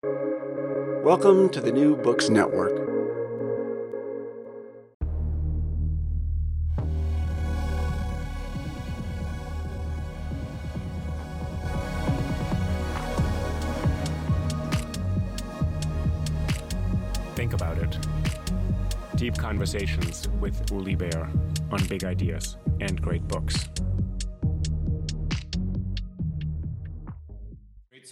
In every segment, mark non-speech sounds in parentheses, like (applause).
Welcome to the New Books Network. Think about it. Deep conversations with Uli Baer on big ideas and great books.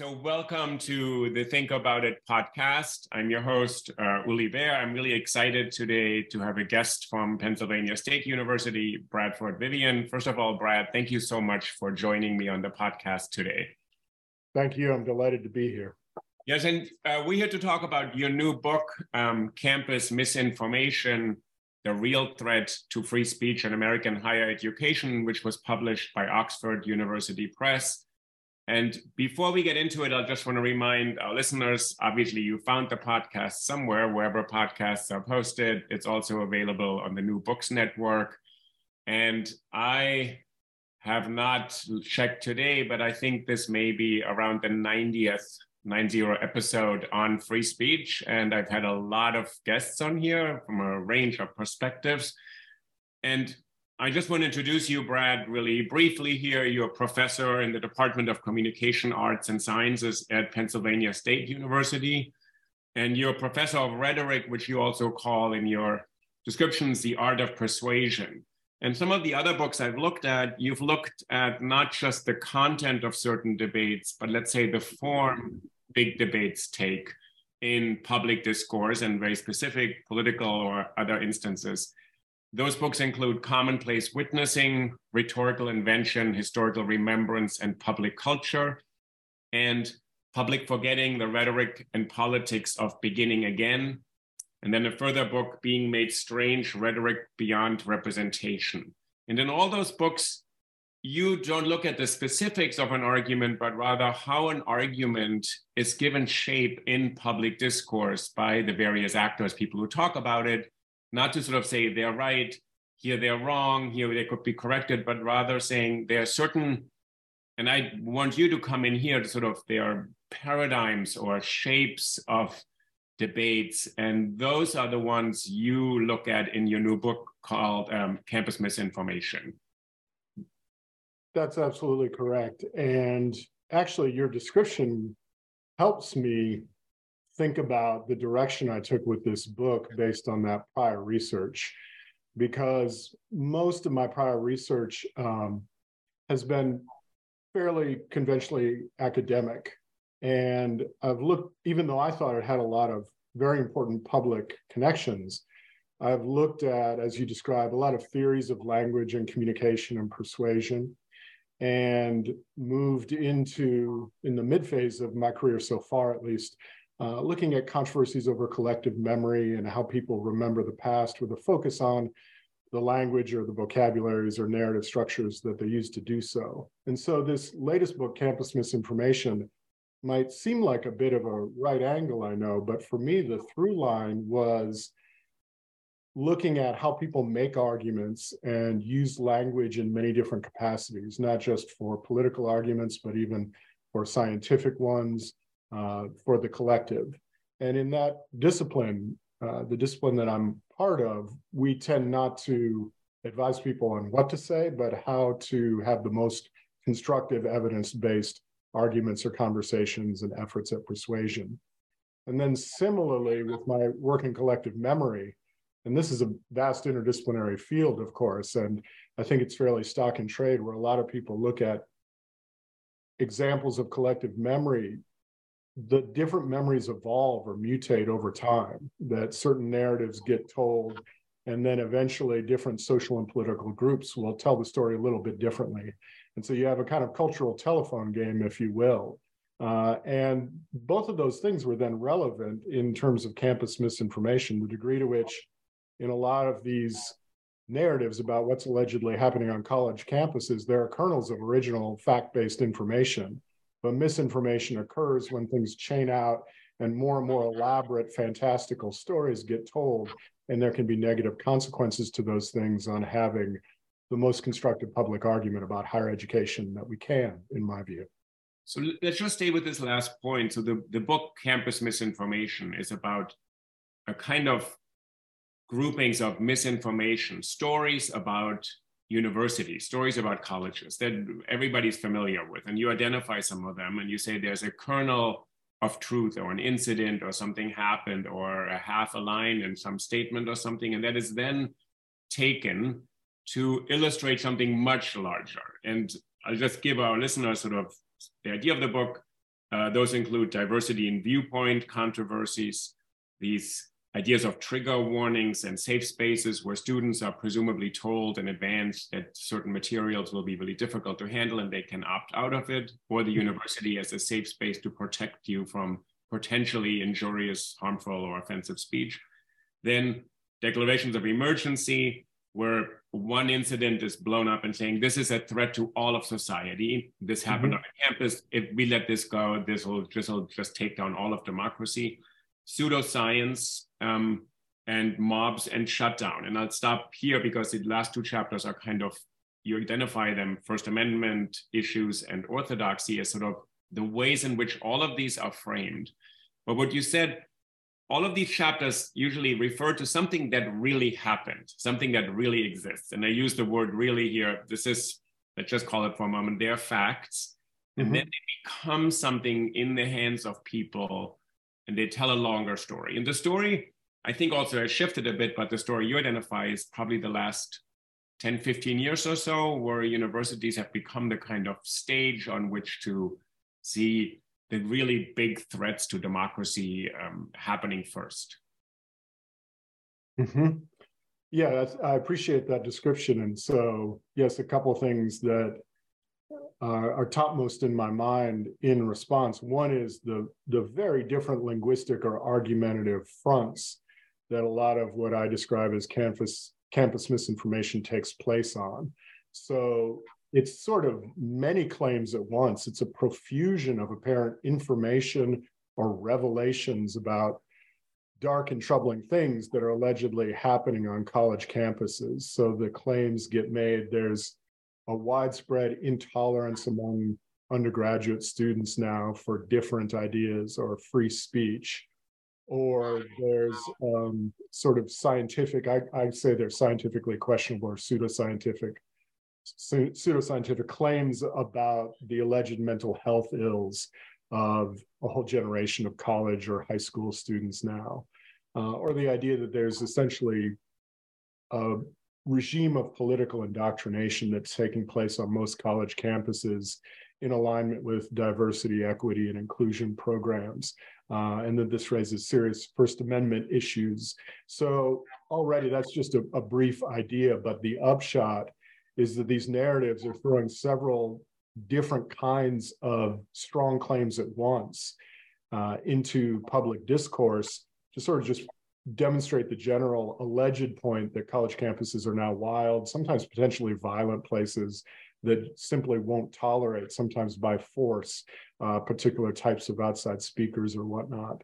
So, welcome to the Think About It podcast. I'm your host, uh, Uli Baer. I'm really excited today to have a guest from Pennsylvania State University, Bradford Vivian. First of all, Brad, thank you so much for joining me on the podcast today. Thank you. I'm delighted to be here. Yes, and uh, we're here to talk about your new book, um, Campus Misinformation The Real Threat to Free Speech in American Higher Education, which was published by Oxford University Press. And before we get into it, I just want to remind our listeners obviously, you found the podcast somewhere, wherever podcasts are posted. It's also available on the New Books Network. And I have not checked today, but I think this may be around the 90th 90 episode on free speech. And I've had a lot of guests on here from a range of perspectives. And I just want to introduce you, Brad, really briefly here. You're a professor in the Department of Communication Arts and Sciences at Pennsylvania State University. And you're a professor of rhetoric, which you also call in your descriptions the art of persuasion. And some of the other books I've looked at, you've looked at not just the content of certain debates, but let's say the form big debates take in public discourse and very specific political or other instances. Those books include Commonplace Witnessing, Rhetorical Invention, Historical Remembrance, and Public Culture, and Public Forgetting, The Rhetoric and Politics of Beginning Again. And then a further book, Being Made Strange Rhetoric Beyond Representation. And in all those books, you don't look at the specifics of an argument, but rather how an argument is given shape in public discourse by the various actors, people who talk about it, not to sort of say they're right, here they're wrong, here they could be corrected, but rather saying there are certain, and I want you to come in here to sort of, there are paradigms or shapes of debates, and those are the ones you look at in your new book called um, Campus Misinformation. That's absolutely correct. And actually, your description helps me think about the direction I took with this book based on that prior research, because most of my prior research um, has been fairly conventionally academic. And I've looked, even though I thought it had a lot of very important public connections, I've looked at, as you describe, a lot of theories of language and communication and persuasion, and moved into, in the mid phase of my career so far at least, uh, looking at controversies over collective memory and how people remember the past with a focus on the language or the vocabularies or narrative structures that they use to do so. And so this latest book, Campus Misinformation, might seem like a bit of a right angle, I know, but for me, the through line was looking at how people make arguments and use language in many different capacities, not just for political arguments, but even for scientific ones, uh, for the collective. And in that discipline, uh, the discipline that I'm part of, we tend not to advise people on what to say, but how to have the most constructive evidence based arguments or conversations and efforts at persuasion. And then similarly, with my work in collective memory, and this is a vast interdisciplinary field, of course, and I think it's fairly stock and trade where a lot of people look at examples of collective memory the different memories evolve or mutate over time, that certain narratives get told, and then eventually different social and political groups will tell the story a little bit differently. And so you have a kind of cultural telephone game, if you will. Uh, and both of those things were then relevant in terms of campus misinformation, the degree to which, in a lot of these narratives about what's allegedly happening on college campuses, there are kernels of original fact based information but misinformation occurs when things chain out and more and more elaborate, fantastical stories get told. And there can be negative consequences to those things on having the most constructive public argument about higher education that we can, in my view. So let's just stay with this last point. So the, the book Campus Misinformation is about a kind of groupings of misinformation, stories about universities, stories about colleges that everybody's familiar with. And you identify some of them and you say there's a kernel of truth or an incident or something happened or a half a line in some statement or something. And that is then taken to illustrate something much larger. And I'll just give our listeners sort of the idea of the book. Uh, those include diversity in viewpoint, controversies, these ideas of trigger warnings and safe spaces where students are presumably told in advance that certain materials will be really difficult to handle and they can opt out of it, or the university as a safe space to protect you from potentially injurious, harmful, or offensive speech. Then declarations of emergency, where one incident is blown up and saying this is a threat to all of society. This happened mm-hmm. on a campus. If we let this go, this will just, will just take down all of democracy. Pseudoscience um, and mobs and shutdown. And I'll stop here because the last two chapters are kind of you identify them First Amendment issues and orthodoxy as sort of the ways in which all of these are framed. But what you said all of these chapters usually refer to something that really happened, something that really exists. And I use the word really here. This is, let's just call it for a moment, they're facts. And mm-hmm. then they become something in the hands of people and they tell a longer story. And the story, I think also has shifted a bit, but the story you identify is probably the last 10, 15 years or so, where universities have become the kind of stage on which to see the really big threats to democracy um, happening 1st mm-hmm. Yeah, I appreciate that description. And so, yes, a couple things that uh, are topmost in my mind in response. One is the the very different linguistic or argumentative fronts that a lot of what I describe as campus campus misinformation takes place on. So it's sort of many claims at once. It's a profusion of apparent information or revelations about dark and troubling things that are allegedly happening on college campuses. So the claims get made there's a widespread intolerance among undergraduate students now for different ideas or free speech. Or there's um, sort of scientific, I, I'd say they're scientifically questionable or pseudoscientific pseudoscientific claims about the alleged mental health ills of a whole generation of college or high school students now, uh, or the idea that there's essentially a regime of political indoctrination that's taking place on most college campuses in alignment with diversity, equity, and inclusion programs. Uh, and that this raises serious First Amendment issues. So already that's just a, a brief idea, but the upshot is that these narratives are throwing several different kinds of strong claims at once uh, into public discourse to sort of just demonstrate the general alleged point that college campuses are now wild, sometimes potentially violent places that simply won't tolerate, sometimes by force, uh, particular types of outside speakers or whatnot.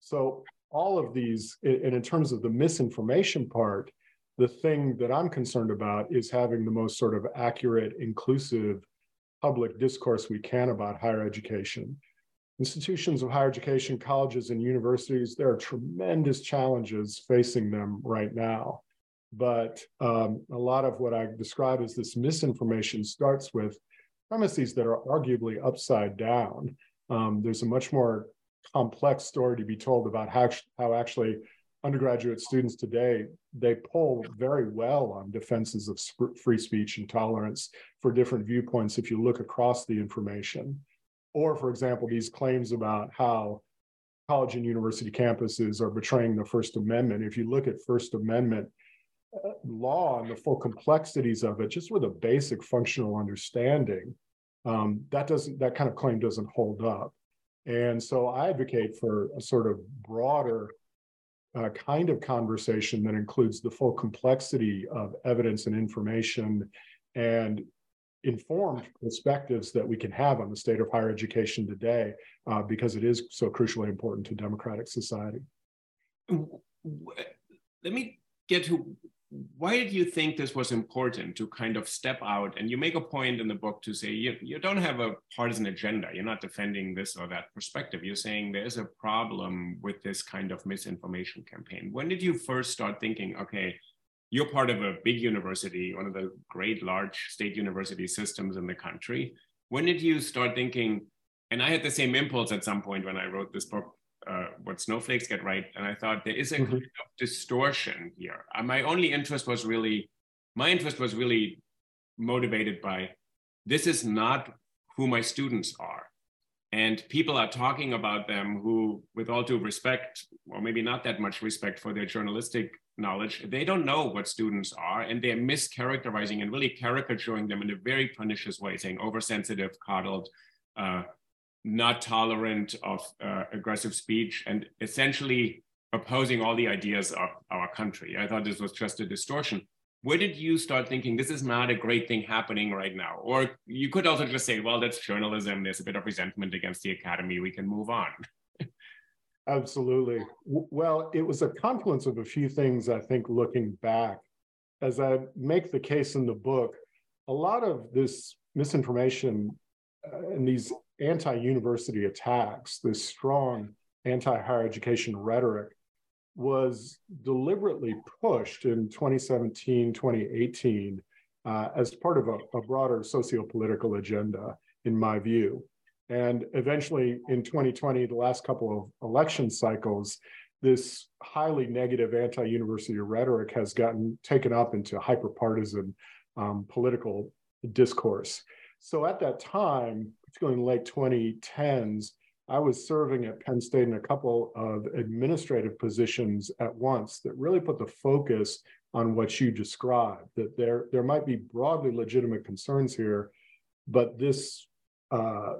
So all of these, and in terms of the misinformation part, the thing that I'm concerned about is having the most sort of accurate, inclusive public discourse we can about higher education. Institutions of higher education, colleges, and universities, there are tremendous challenges facing them right now. But um, a lot of what I describe as this misinformation starts with premises that are arguably upside down. Um, there's a much more complex story to be told about how, how actually undergraduate students today, they poll very well on defenses of free speech and tolerance for different viewpoints if you look across the information. Or, for example, these claims about how college and university campuses are betraying the First Amendment. If you look at First Amendment uh, law and the full complexities of it, just with a basic functional understanding, um, that doesn't that kind of claim doesn't hold up. And so I advocate for a sort of broader uh, kind of conversation that includes the full complexity of evidence and information and informed perspectives that we can have on the state of higher education today uh, because it is so crucially important to democratic society. Let me get to why did you think this was important to kind of step out? And you make a point in the book to say you, you don't have a partisan agenda. You're not defending this or that perspective. You're saying there's a problem with this kind of misinformation campaign. When did you first start thinking, okay, you're part of a big university, one of the great large state university systems in the country. When did you start thinking, and I had the same impulse at some point when I wrote this book uh, what snowflakes get right. And I thought there is a mm-hmm. kind of distortion here. Uh, my only interest was really, my interest was really motivated by this is not who my students are. And people are talking about them who, with all due respect, or maybe not that much respect for their journalistic knowledge, they don't know what students are and they're mischaracterizing and really caricaturing them in a very pernicious way, saying oversensitive, coddled, uh, not tolerant of uh, aggressive speech and essentially opposing all the ideas of our country. I thought this was just a distortion. Where did you start thinking this is not a great thing happening right now? Or you could also just say, well, that's journalism. There's a bit of resentment against the academy. We can move on. (laughs) Absolutely. Well, it was a confluence of a few things, I think, looking back. As I make the case in the book, a lot of this misinformation uh, and these anti-university attacks, this strong anti-higher education rhetoric was deliberately pushed in 2017, 2018 uh, as part of a, a broader socio-political agenda, in my view. And eventually in 2020, the last couple of election cycles, this highly negative anti-university rhetoric has gotten taken up into hyper-partisan um, political discourse. So at that time, particularly in the late 2010s, I was serving at Penn State in a couple of administrative positions at once that really put the focus on what you described, that there, there might be broadly legitimate concerns here, but this uh,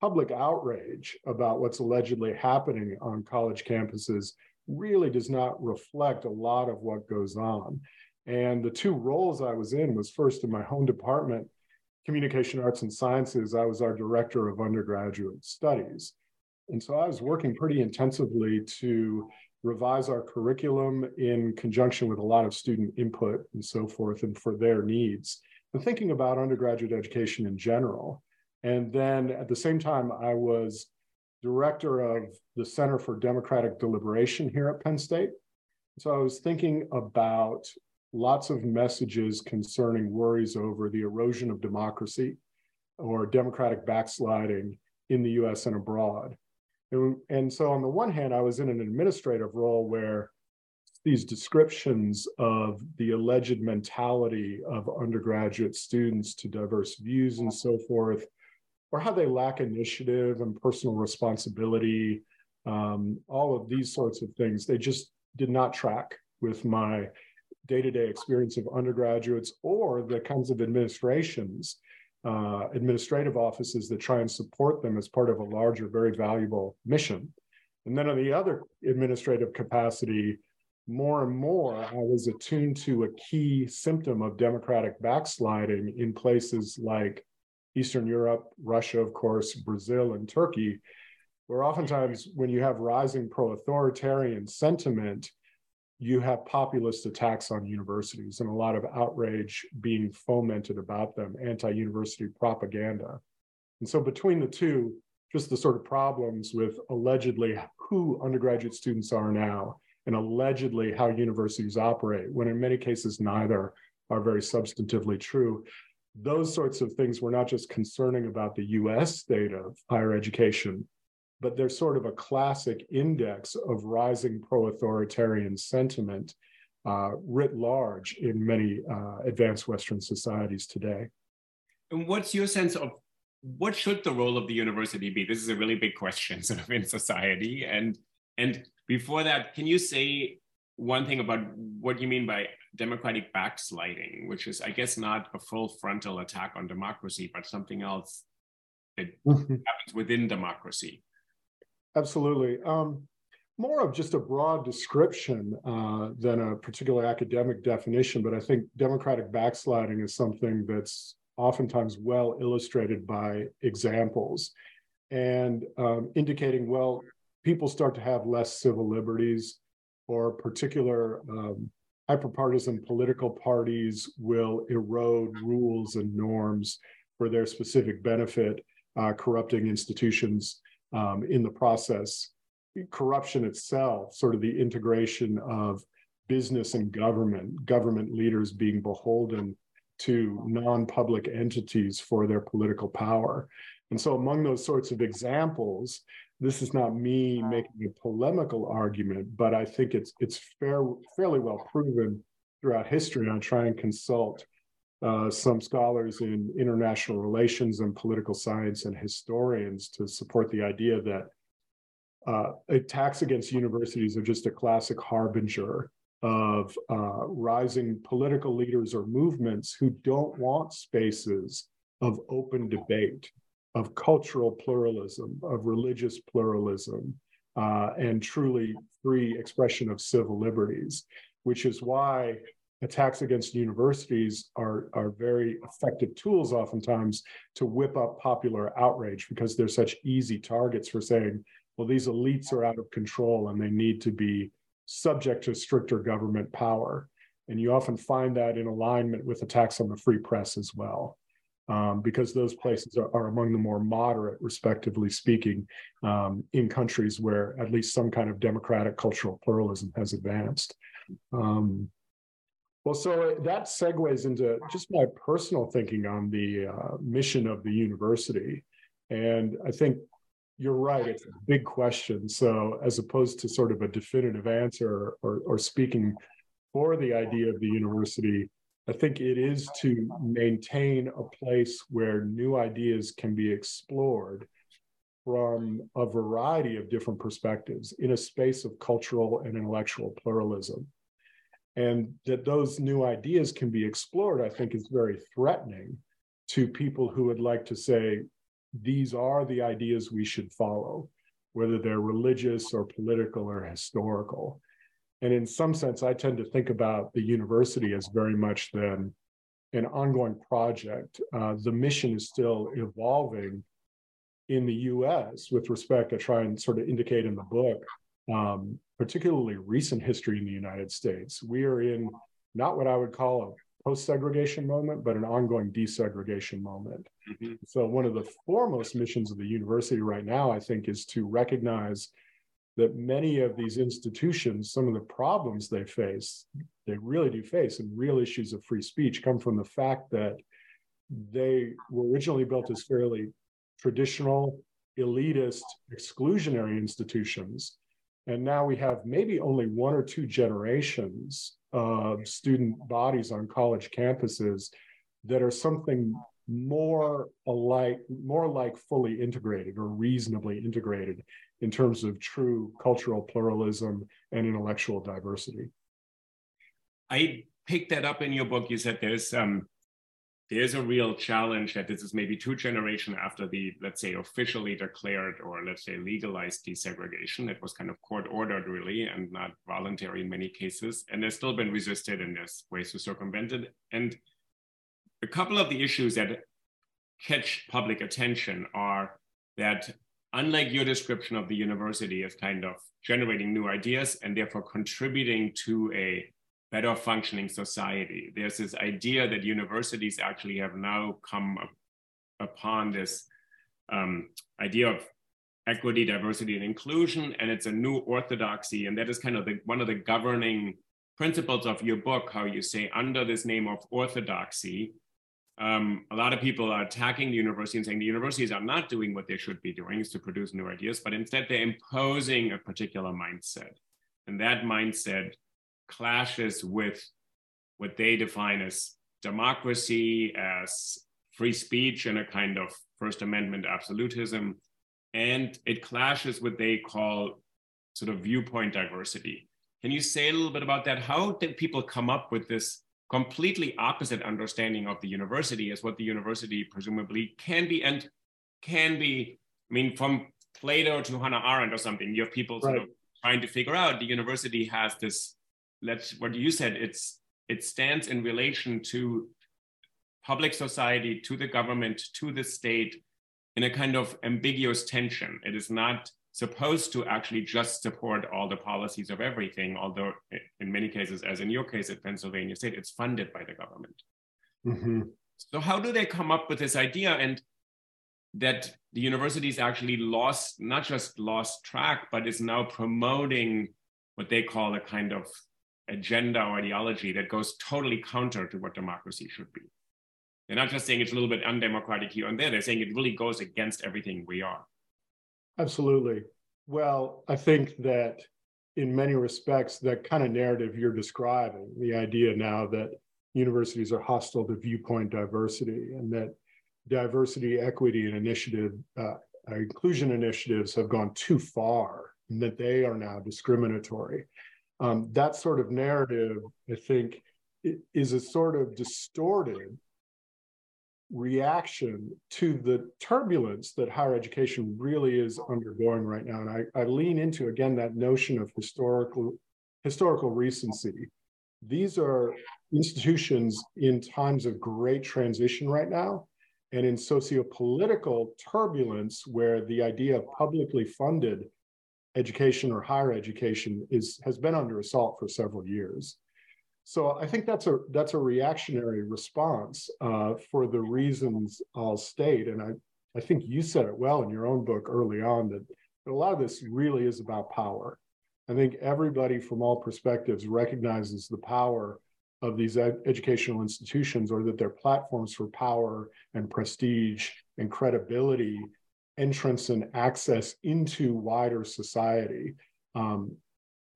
public outrage about what's allegedly happening on college campuses really does not reflect a lot of what goes on. And the two roles I was in was first in my home department communication arts and sciences, I was our director of undergraduate studies. And so I was working pretty intensively to revise our curriculum in conjunction with a lot of student input and so forth, and for their needs, and thinking about undergraduate education in general. And then at the same time, I was director of the Center for Democratic Deliberation here at Penn State. So I was thinking about lots of messages concerning worries over the erosion of democracy or democratic backsliding in the US and abroad. And, so, on the one hand, I was in an administrative role where these descriptions of the alleged mentality of undergraduate students to diverse views and so forth, or how they lack initiative and personal responsibility, um, all of these sorts of things, they just did not track with my day-to-day experience of undergraduates or the kinds of administrations uh, administrative offices that try and support them as part of a larger very valuable mission. And then on the other administrative capacity more and more i was attuned to a key symptom of democratic backsliding in places like eastern europe russia of course brazil and turkey where oftentimes when you have rising pro-authoritarian sentiment you have populist attacks on universities and a lot of outrage being fomented about them, anti university propaganda. And so, between the two, just the sort of problems with allegedly who undergraduate students are now and allegedly how universities operate, when in many cases neither are very substantively true. Those sorts of things were not just concerning about the US state of higher education, but they're sort of a classic index of rising pro-authoritarian sentiment uh, writ large in many uh, advanced Western societies today. And what's your sense of what should the role of the university be? This is a really big question, sort of in society. And and before that, can you say one thing about what you mean by democratic backsliding, which is, I guess, not a full frontal attack on democracy, but something else that (laughs) happens within democracy? Absolutely. Um, more of just a broad description uh, than a particular academic definition, but I think democratic backsliding is something that's oftentimes well illustrated by examples and um, indicating, well, people start to have less civil liberties or particular um, hyperpartisan political parties will erode rules and norms for their specific benefit, uh, corrupting institutions um, in the process. Corruption itself, sort of the integration of business and government, government leaders being beholden to non-public entities for their political power. And so among those sorts of examples, this is not me making a polemical argument, but I think it's it's fair, fairly well proven throughout history. I try and consult uh, some scholars in international relations and political science and historians to support the idea that uh, attacks against universities are just a classic harbinger of uh, rising political leaders or movements who don't want spaces of open debate, of cultural pluralism, of religious pluralism, uh, and truly free expression of civil liberties, which is why attacks against universities are, are very effective tools oftentimes to whip up popular outrage because they're such easy targets for saying, well, these elites are out of control and they need to be subject to stricter government power. And you often find that in alignment with attacks on the free press as well, um, because those places are, are, among the more moderate, respectively speaking, um, in countries where at least some kind of democratic cultural pluralism has advanced. Um, well, so that segues into just my personal thinking on the uh, mission of the university. And I think you're right. It's a big question. So, as opposed to sort of a definitive answer or, or speaking for the idea of the university, I think it is to maintain a place where new ideas can be explored from a variety of different perspectives in a space of cultural and intellectual pluralism. And that those new ideas can be explored, I think, is very threatening to people who would like to say, these are the ideas we should follow, whether they're religious or political or historical. And in some sense, I tend to think about the university as very much then an ongoing project. Uh, the mission is still evolving in the US with respect, I try and sort of indicate in the book, um, particularly recent history in the United States. We are in not what I would call a post-segregation moment, but an ongoing desegregation moment. Mm-hmm. So one of the foremost missions of the university right now, I think, is to recognize that many of these institutions, some of the problems they face, they really do face, and real issues of free speech come from the fact that they were originally built as fairly traditional, elitist, exclusionary institutions. And now we have maybe only one or two generations of student bodies on college campuses that are something more alike, more like fully integrated or reasonably integrated in terms of true cultural pluralism and intellectual diversity. I picked that up in your book. You said there's um, there's a real challenge that this is maybe two generations after the, let's say, officially declared or let's say legalized desegregation. It was kind of court ordered really and not voluntary in many cases. And there's still been resisted and there's ways to circumvent it. And a couple of the issues that catch public attention are that unlike your description of the university as kind of generating new ideas and therefore contributing to a better functioning society. There's this idea that universities actually have now come up upon this um, idea of equity, diversity, and inclusion, and it's a new orthodoxy, and that is kind of the, one of the governing principles of your book. How you say under this name of orthodoxy, um, a lot of people are attacking the university and saying the universities are not doing what they should be doing is to produce new ideas, but instead they're imposing a particular mindset, and that mindset clashes with what they define as democracy, as free speech, and a kind of First Amendment absolutism. And it clashes with they call sort of viewpoint diversity. Can you say a little bit about that? How did people come up with this completely opposite understanding of the university as what the university presumably can be and can be? I mean, from Plato to Hannah Arendt or something, you have people sort right. of trying to figure out the university has this let's what you said it's it stands in relation to public society to the government to the state in a kind of ambiguous tension it is not supposed to actually just support all the policies of everything, although in many cases, as in your case at Pennsylvania State, it's funded by the government. Mm-hmm. So how do they come up with this idea and that the universities actually lost, not just lost track, but is now promoting what they call a kind of agenda or ideology that goes totally counter to what democracy should be. They're not just saying it's a little bit undemocratic here and there, they're saying it really goes against everything we are. Absolutely. Well, I think that in many respects, that kind of narrative you're describing, the idea now that universities are hostile to viewpoint diversity and that diversity, equity, and initiative, uh, inclusion initiatives have gone too far and that they are now discriminatory. Um, that sort of narrative, I think, is a sort of distorted reaction to the turbulence that higher education really is undergoing right now. And I, I lean into again that notion of historical historical recency. These are institutions in times of great transition right now and in socio-political turbulence where the idea of publicly funded education or higher education is has been under assault for several years. So I think that's a that's a reactionary response uh, for the reasons I'll state, and I I think you said it well in your own book early on that, that a lot of this really is about power. I think everybody from all perspectives recognizes the power of these ed- educational institutions, or that they're platforms for power and prestige and credibility, entrance and access into wider society. Um,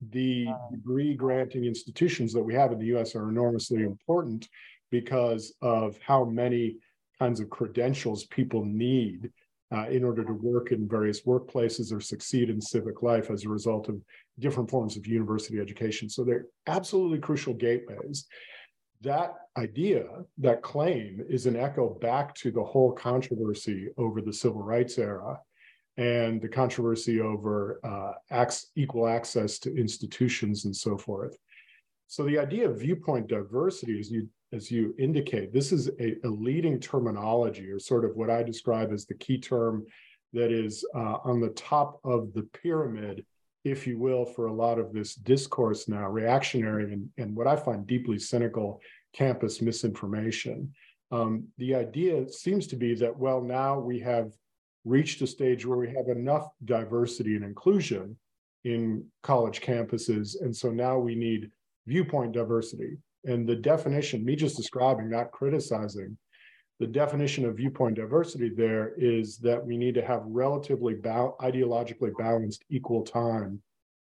the degree granting institutions that we have in the US are enormously important because of how many kinds of credentials people need uh, in order to work in various workplaces or succeed in civic life as a result of different forms of university education. So they're absolutely crucial gateways. That idea, that claim, is an echo back to the whole controversy over the civil rights era and the controversy over uh, equal access to institutions and so forth. So the idea of viewpoint diversity, as you as you indicate, this is a, a leading terminology, or sort of what I describe as the key term that is uh, on the top of the pyramid, if you will, for a lot of this discourse now, reactionary and, and what I find deeply cynical campus misinformation. Um, the idea seems to be that, well, now we have reached a stage where we have enough diversity and inclusion in college campuses. And so now we need viewpoint diversity. And the definition, me just describing, not criticizing, the definition of viewpoint diversity there is that we need to have relatively ba- ideologically balanced equal time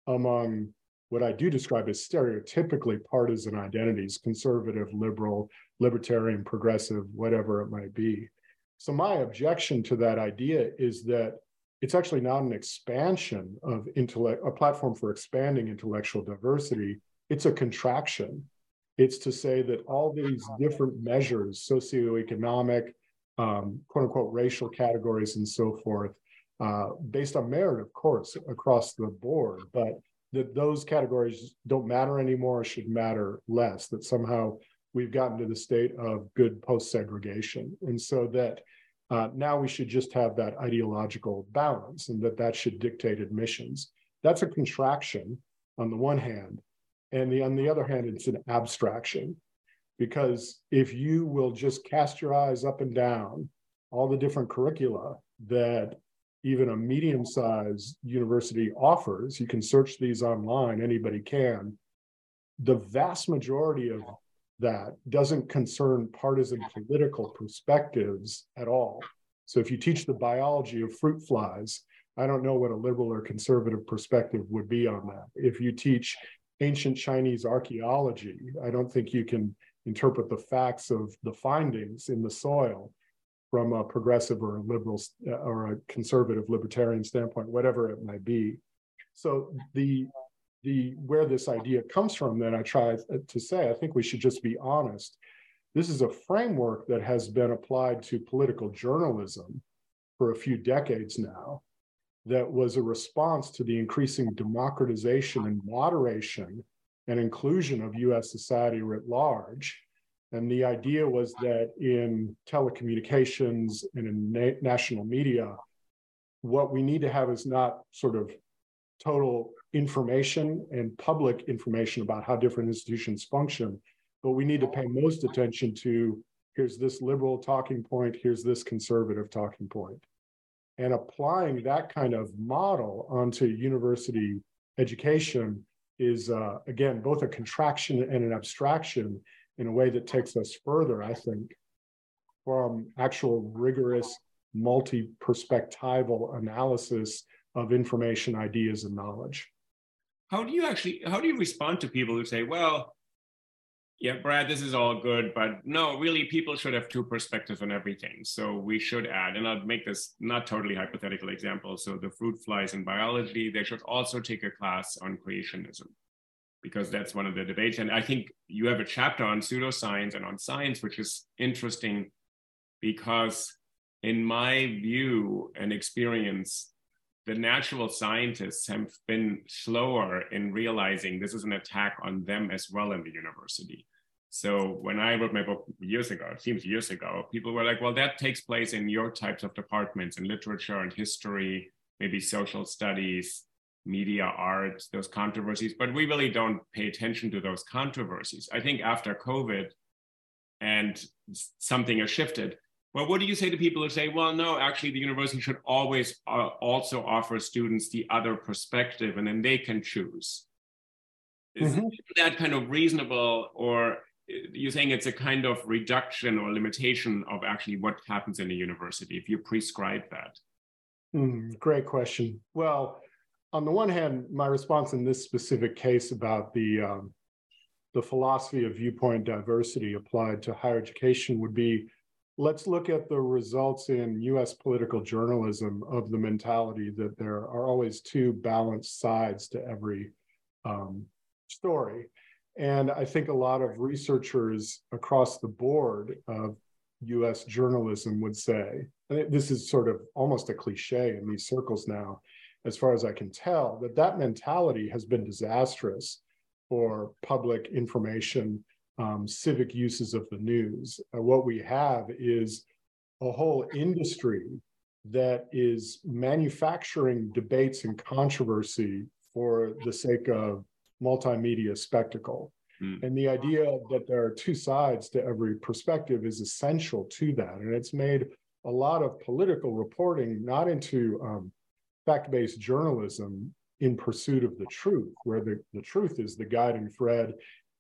among what I do describe as stereotypically partisan identities conservative, liberal, libertarian, progressive, whatever it might be. So my objection to that idea is that it's actually not an expansion of intellect, a platform for expanding intellectual diversity. It's a contraction. It's to say that all these different measures, socioeconomic, um, quote unquote, racial categories, and so forth, uh, based on merit, of course, across the board, but that those categories don't matter anymore, should matter less, that somehow we've gotten to the state of good post segregation. And so that uh, now we should just have that ideological balance and that that should dictate admissions. That's a contraction on the one hand. And the, on the other hand, it's an abstraction because if you will just cast your eyes up and down all the different curricula that even a medium sized university offers, you can search these online, anybody can. The vast majority of that doesn't concern partisan political perspectives at all. So if you teach the biology of fruit flies, I don't know what a liberal or conservative perspective would be on that. If you teach ancient Chinese archaeology, I don't think you can interpret the facts of the findings in the soil from a progressive or a liberal uh, or a conservative libertarian standpoint, whatever it might be. So the the where this idea comes from then i try to say i think we should just be honest. This is a framework that has been applied to political journalism for a few decades now that was a response to the increasing democratization and moderation and inclusion of us society writ large. And the idea was that in telecommunications and in na- national media what we need to have is not sort of total information and public information about how different institutions function, but we need to pay most attention to here's this liberal talking point, here's this conservative talking point. And applying that kind of model onto university education is, uh, again, both a contraction and an abstraction in a way that takes us further, I think, from actual rigorous multi-perspectival analysis of information, ideas, and knowledge. How do you actually, how do you respond to people who say, well, yeah, Brad, this is all good, but no, really, people should have two perspectives on everything. So we should add, and I'll make this not totally hypothetical example. So the fruit flies in biology, they should also take a class on creationism because that's one of the debates. And I think you have a chapter on pseudoscience and on science, which is interesting because in my view and experience, the natural scientists have been slower in realizing this is an attack on them as well in the university. So when I wrote my book years ago, it seems years ago, people were like, well, that takes place in your types of departments in literature and history, maybe social studies, media art, those controversies, but we really don't pay attention to those controversies. I think after COVID and something has shifted, well, what do you say to people who say, well, no, actually, the university should always uh, also offer students the other perspective and then they can choose? Is mm-hmm. that kind of reasonable, or you're saying it's a kind of reduction or limitation of actually what happens in a university if you prescribe that? Mm, great question. Well, on the one hand, my response in this specific case about the um, the philosophy of viewpoint diversity applied to higher education would be let's look at the results in US political journalism of the mentality that there are always two balanced sides to every um, story. And I think a lot of researchers across the board of US journalism would say, and this is sort of almost a cliche in these circles now, as far as I can tell, that that mentality has been disastrous for public information um, civic uses of the news. Uh, what we have is a whole industry that is manufacturing debates and controversy for the sake of multimedia spectacle. Mm. And the idea that there are two sides to every perspective is essential to that. And it's made a lot of political reporting not into um, fact based journalism in pursuit of the truth, where the, the truth is the guiding thread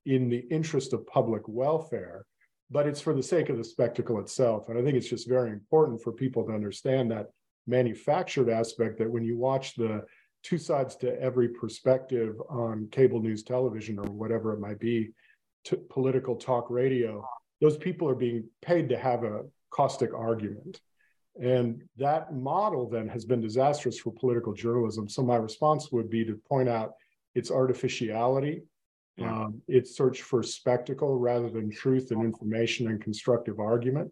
in the interest of public welfare, but it's for the sake of the spectacle itself. And I think it's just very important for people to understand that manufactured aspect that when you watch the two sides to every perspective on cable news television or whatever it might be, political talk radio, those people are being paid to have a caustic argument. And that model then has been disastrous for political journalism. So my response would be to point out its artificiality Um, it's search for spectacle rather than truth and information and constructive argument.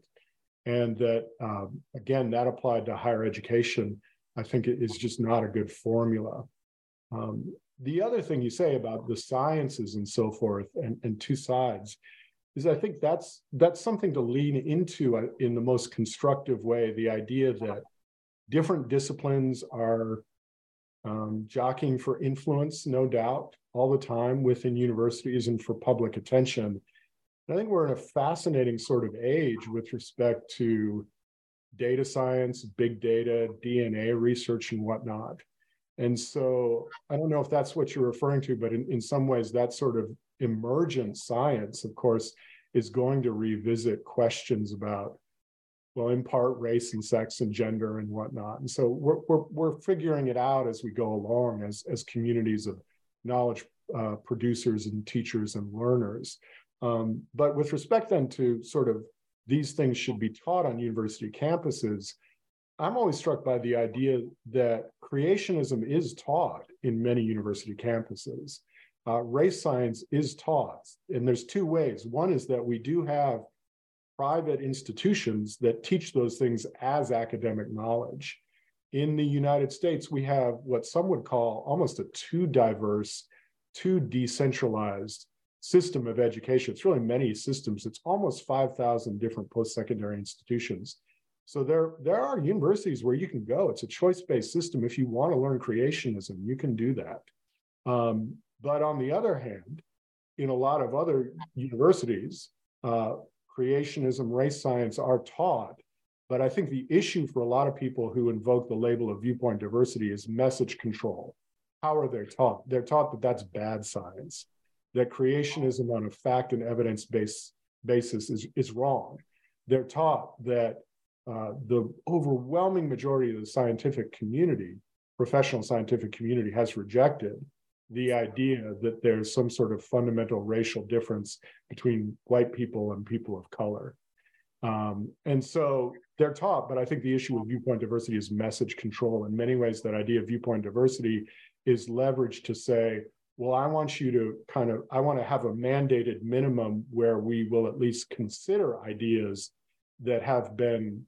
And that, um, again, that applied to higher education, I think it is just not a good formula. Um, the other thing you say about the sciences and so forth and, and two sides is I think that's that's something to lean into uh, in the most constructive way. The idea that different disciplines are um, jockeying for influence, no doubt, all the time within universities and for public attention. I think we're in a fascinating sort of age with respect to data science, big data, DNA research, and whatnot. And so I don't know if that's what you're referring to, but in, in some ways, that sort of emergent science, of course, is going to revisit questions about well, in part race and sex and gender and whatnot. And so we're, we're, we're figuring it out as we go along as, as communities of knowledge uh, producers and teachers and learners. Um, but with respect then to sort of these things should be taught on university campuses, I'm always struck by the idea that creationism is taught in many university campuses. Uh, race science is taught, and there's two ways. One is that we do have private institutions that teach those things as academic knowledge. In the United States, we have what some would call almost a too diverse, too decentralized system of education. It's really many systems. It's almost 5,000 different post secondary institutions. So there, there are universities where you can go. It's a choice-based system. If you want to learn creationism, you can do that. Um, but on the other hand, in a lot of other universities, uh, creationism, race science are taught. But I think the issue for a lot of people who invoke the label of viewpoint diversity is message control. How are they taught? They're taught that that's bad science, that creationism on a fact and evidence based basis is, is wrong. They're taught that uh, the overwhelming majority of the scientific community, professional scientific community, has rejected the idea that there's some sort of fundamental racial difference between white people and people of color. Um, and so they're taught, but I think the issue with viewpoint diversity is message control. In many ways, that idea of viewpoint diversity is leveraged to say, well, I want you to kind of, I want to have a mandated minimum where we will at least consider ideas that have been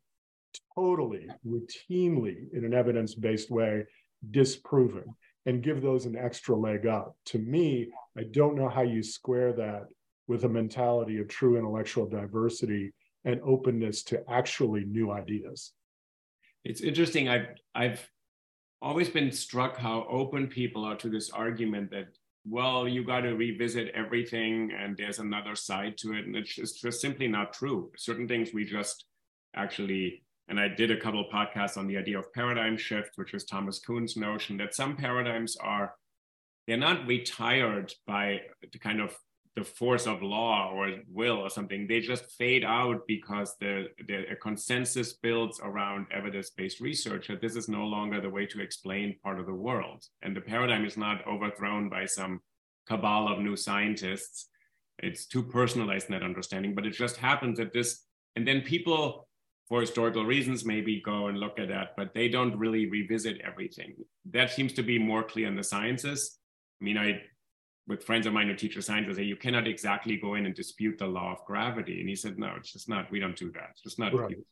totally routinely in an evidence-based way disproven and give those an extra leg up. To me, I don't know how you square that with a mentality of true intellectual diversity and openness to actually new ideas. It's interesting. I've I've always been struck how open people are to this argument that well, you got to revisit everything and there's another side to it. And it's just, it's just simply not true. Certain things we just actually and I did a couple of podcasts on the idea of paradigm shift, which is Thomas Kuhn's notion that some paradigms are they're not retired by the kind of the force of law or will or something. They just fade out because the, the a consensus builds around evidence-based research that this is no longer the way to explain part of the world. And the paradigm is not overthrown by some cabal of new scientists. It's too personalized in that understanding, but it just happens that this, and then people for historical reasons maybe go and look at that, but they don't really revisit everything. That seems to be more clear in the sciences. I mean, I with friends of mine who teach the sciences say you cannot exactly go in and dispute the law of gravity. And he said, no, it's just not, we don't do that. It's just not right. useful.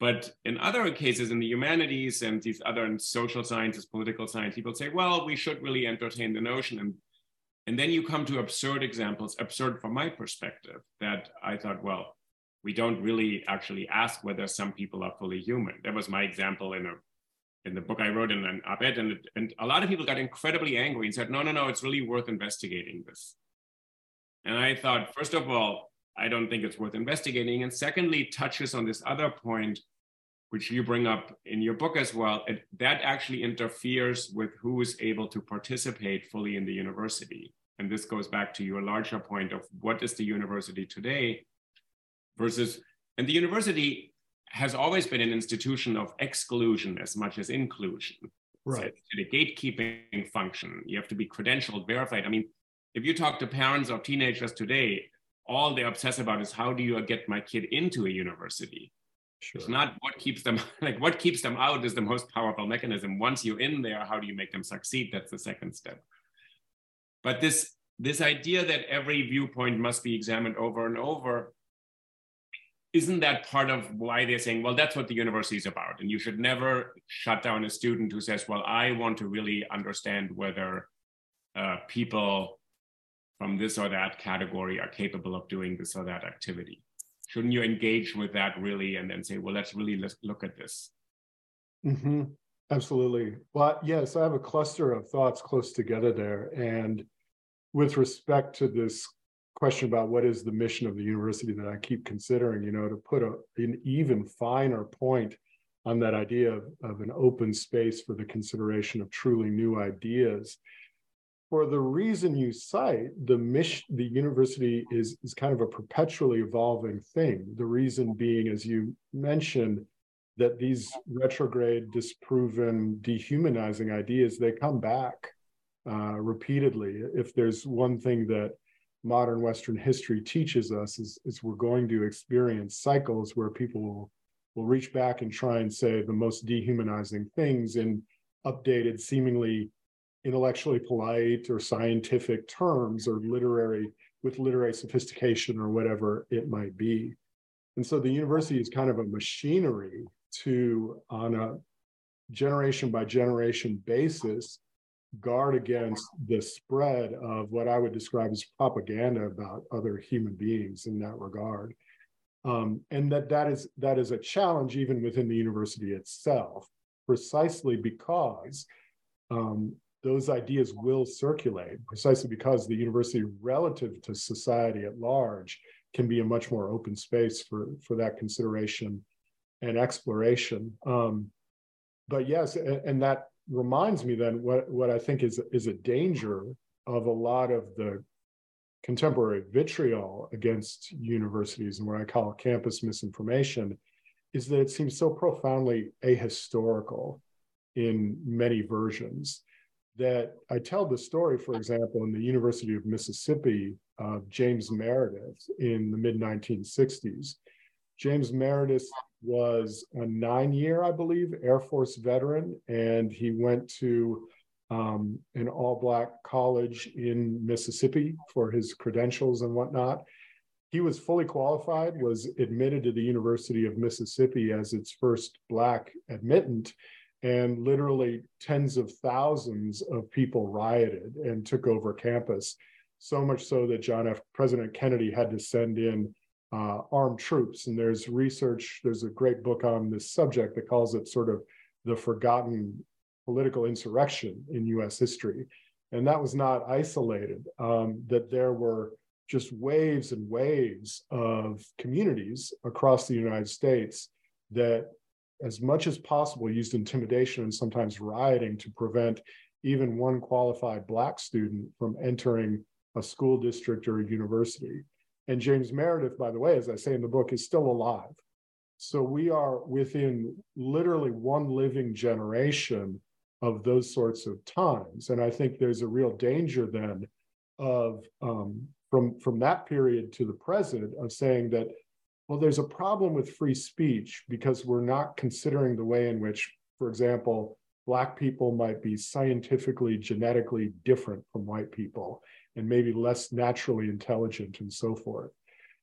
But in other cases, in the humanities and these other social sciences, political science, people say, well, we should really entertain the notion. And, and then you come to absurd examples, absurd from my perspective, that I thought, well, we don't really actually ask whether some people are fully human. That was my example in a in the book I wrote in an op-ed, and, and a lot of people got incredibly angry and said, no, no, no, it's really worth investigating this. And I thought, first of all, I don't think it's worth investigating. And secondly, touches on this other point, which you bring up in your book as well, it, that actually interferes with who is able to participate fully in the university. And this goes back to your larger point of what is the university today? versus, and the university has always been an institution of exclusion as much as inclusion. Right. So the gatekeeping function, you have to be credentialed, verified. I mean, if you talk to parents of teenagers today, all they obsess about is how do you get my kid into a university? Sure. It's not what keeps them (laughs) like what keeps them out is the most powerful mechanism. Once you're in there, how do you make them succeed? That's the second step. But this this idea that every viewpoint must be examined over and over isn't that part of why they're saying, well, that's what the university is about? And you should never shut down a student who says, well, I want to really understand whether uh, people from this or that category are capable of doing this or that activity. Shouldn't you engage with that really and then say, well, let's really let's look at this? Mm-hmm. Absolutely. Well, yes, I have a cluster of thoughts close together there. And with respect to this question about what is the mission of the university that I keep considering, you know, to put a, an even finer point on that idea of, of an open space for the consideration of truly new ideas. For the reason you cite, the mission, the university is, is kind of a perpetually evolving thing. The reason being, as you mentioned, that these retrograde, disproven, dehumanizing ideas, they come back uh, repeatedly. If there's one thing that modern Western history teaches us is, is we're going to experience cycles where people will, will reach back and try and say the most dehumanizing things in updated, seemingly intellectually polite or scientific terms or literary with literary sophistication or whatever it might be. And so the university is kind of a machinery to, on a generation by generation basis, guard against the spread of what I would describe as propaganda about other human beings in that regard. Um, and that that is that is a challenge even within the university itself, precisely because um, those ideas will circulate, precisely because the university, relative to society at large, can be a much more open space for for that consideration and exploration. Um, but yes, and, and that reminds me then what what I think is is a danger of a lot of the contemporary vitriol against universities and what I call campus misinformation is that it seems so profoundly ahistorical in many versions that I tell the story, for example, in the University of Mississippi of James Meredith in the mid 1960s. James Meredith was a nine year, I believe, Air Force veteran, and he went to um, an all black college in Mississippi for his credentials and whatnot. He was fully qualified, was admitted to the University of Mississippi as its first black admittant, and literally tens of thousands of people rioted and took over campus. So much so that John F. President Kennedy had to send in uh, armed troops. And there's research, there's a great book on this subject that calls it sort of the forgotten political insurrection in US history. And that was not isolated, um, that there were just waves and waves of communities across the United States that, as much as possible, used intimidation and sometimes rioting to prevent even one qualified Black student from entering a school district or a university. And James Meredith, by the way, as I say in the book, is still alive. So we are within literally one living generation of those sorts of times. And I think there's a real danger then of um, from from that period to the present of saying that well there's a problem with free speech because we're not considering the way in which for example black people might be scientifically genetically different from white people and maybe less naturally intelligent and so forth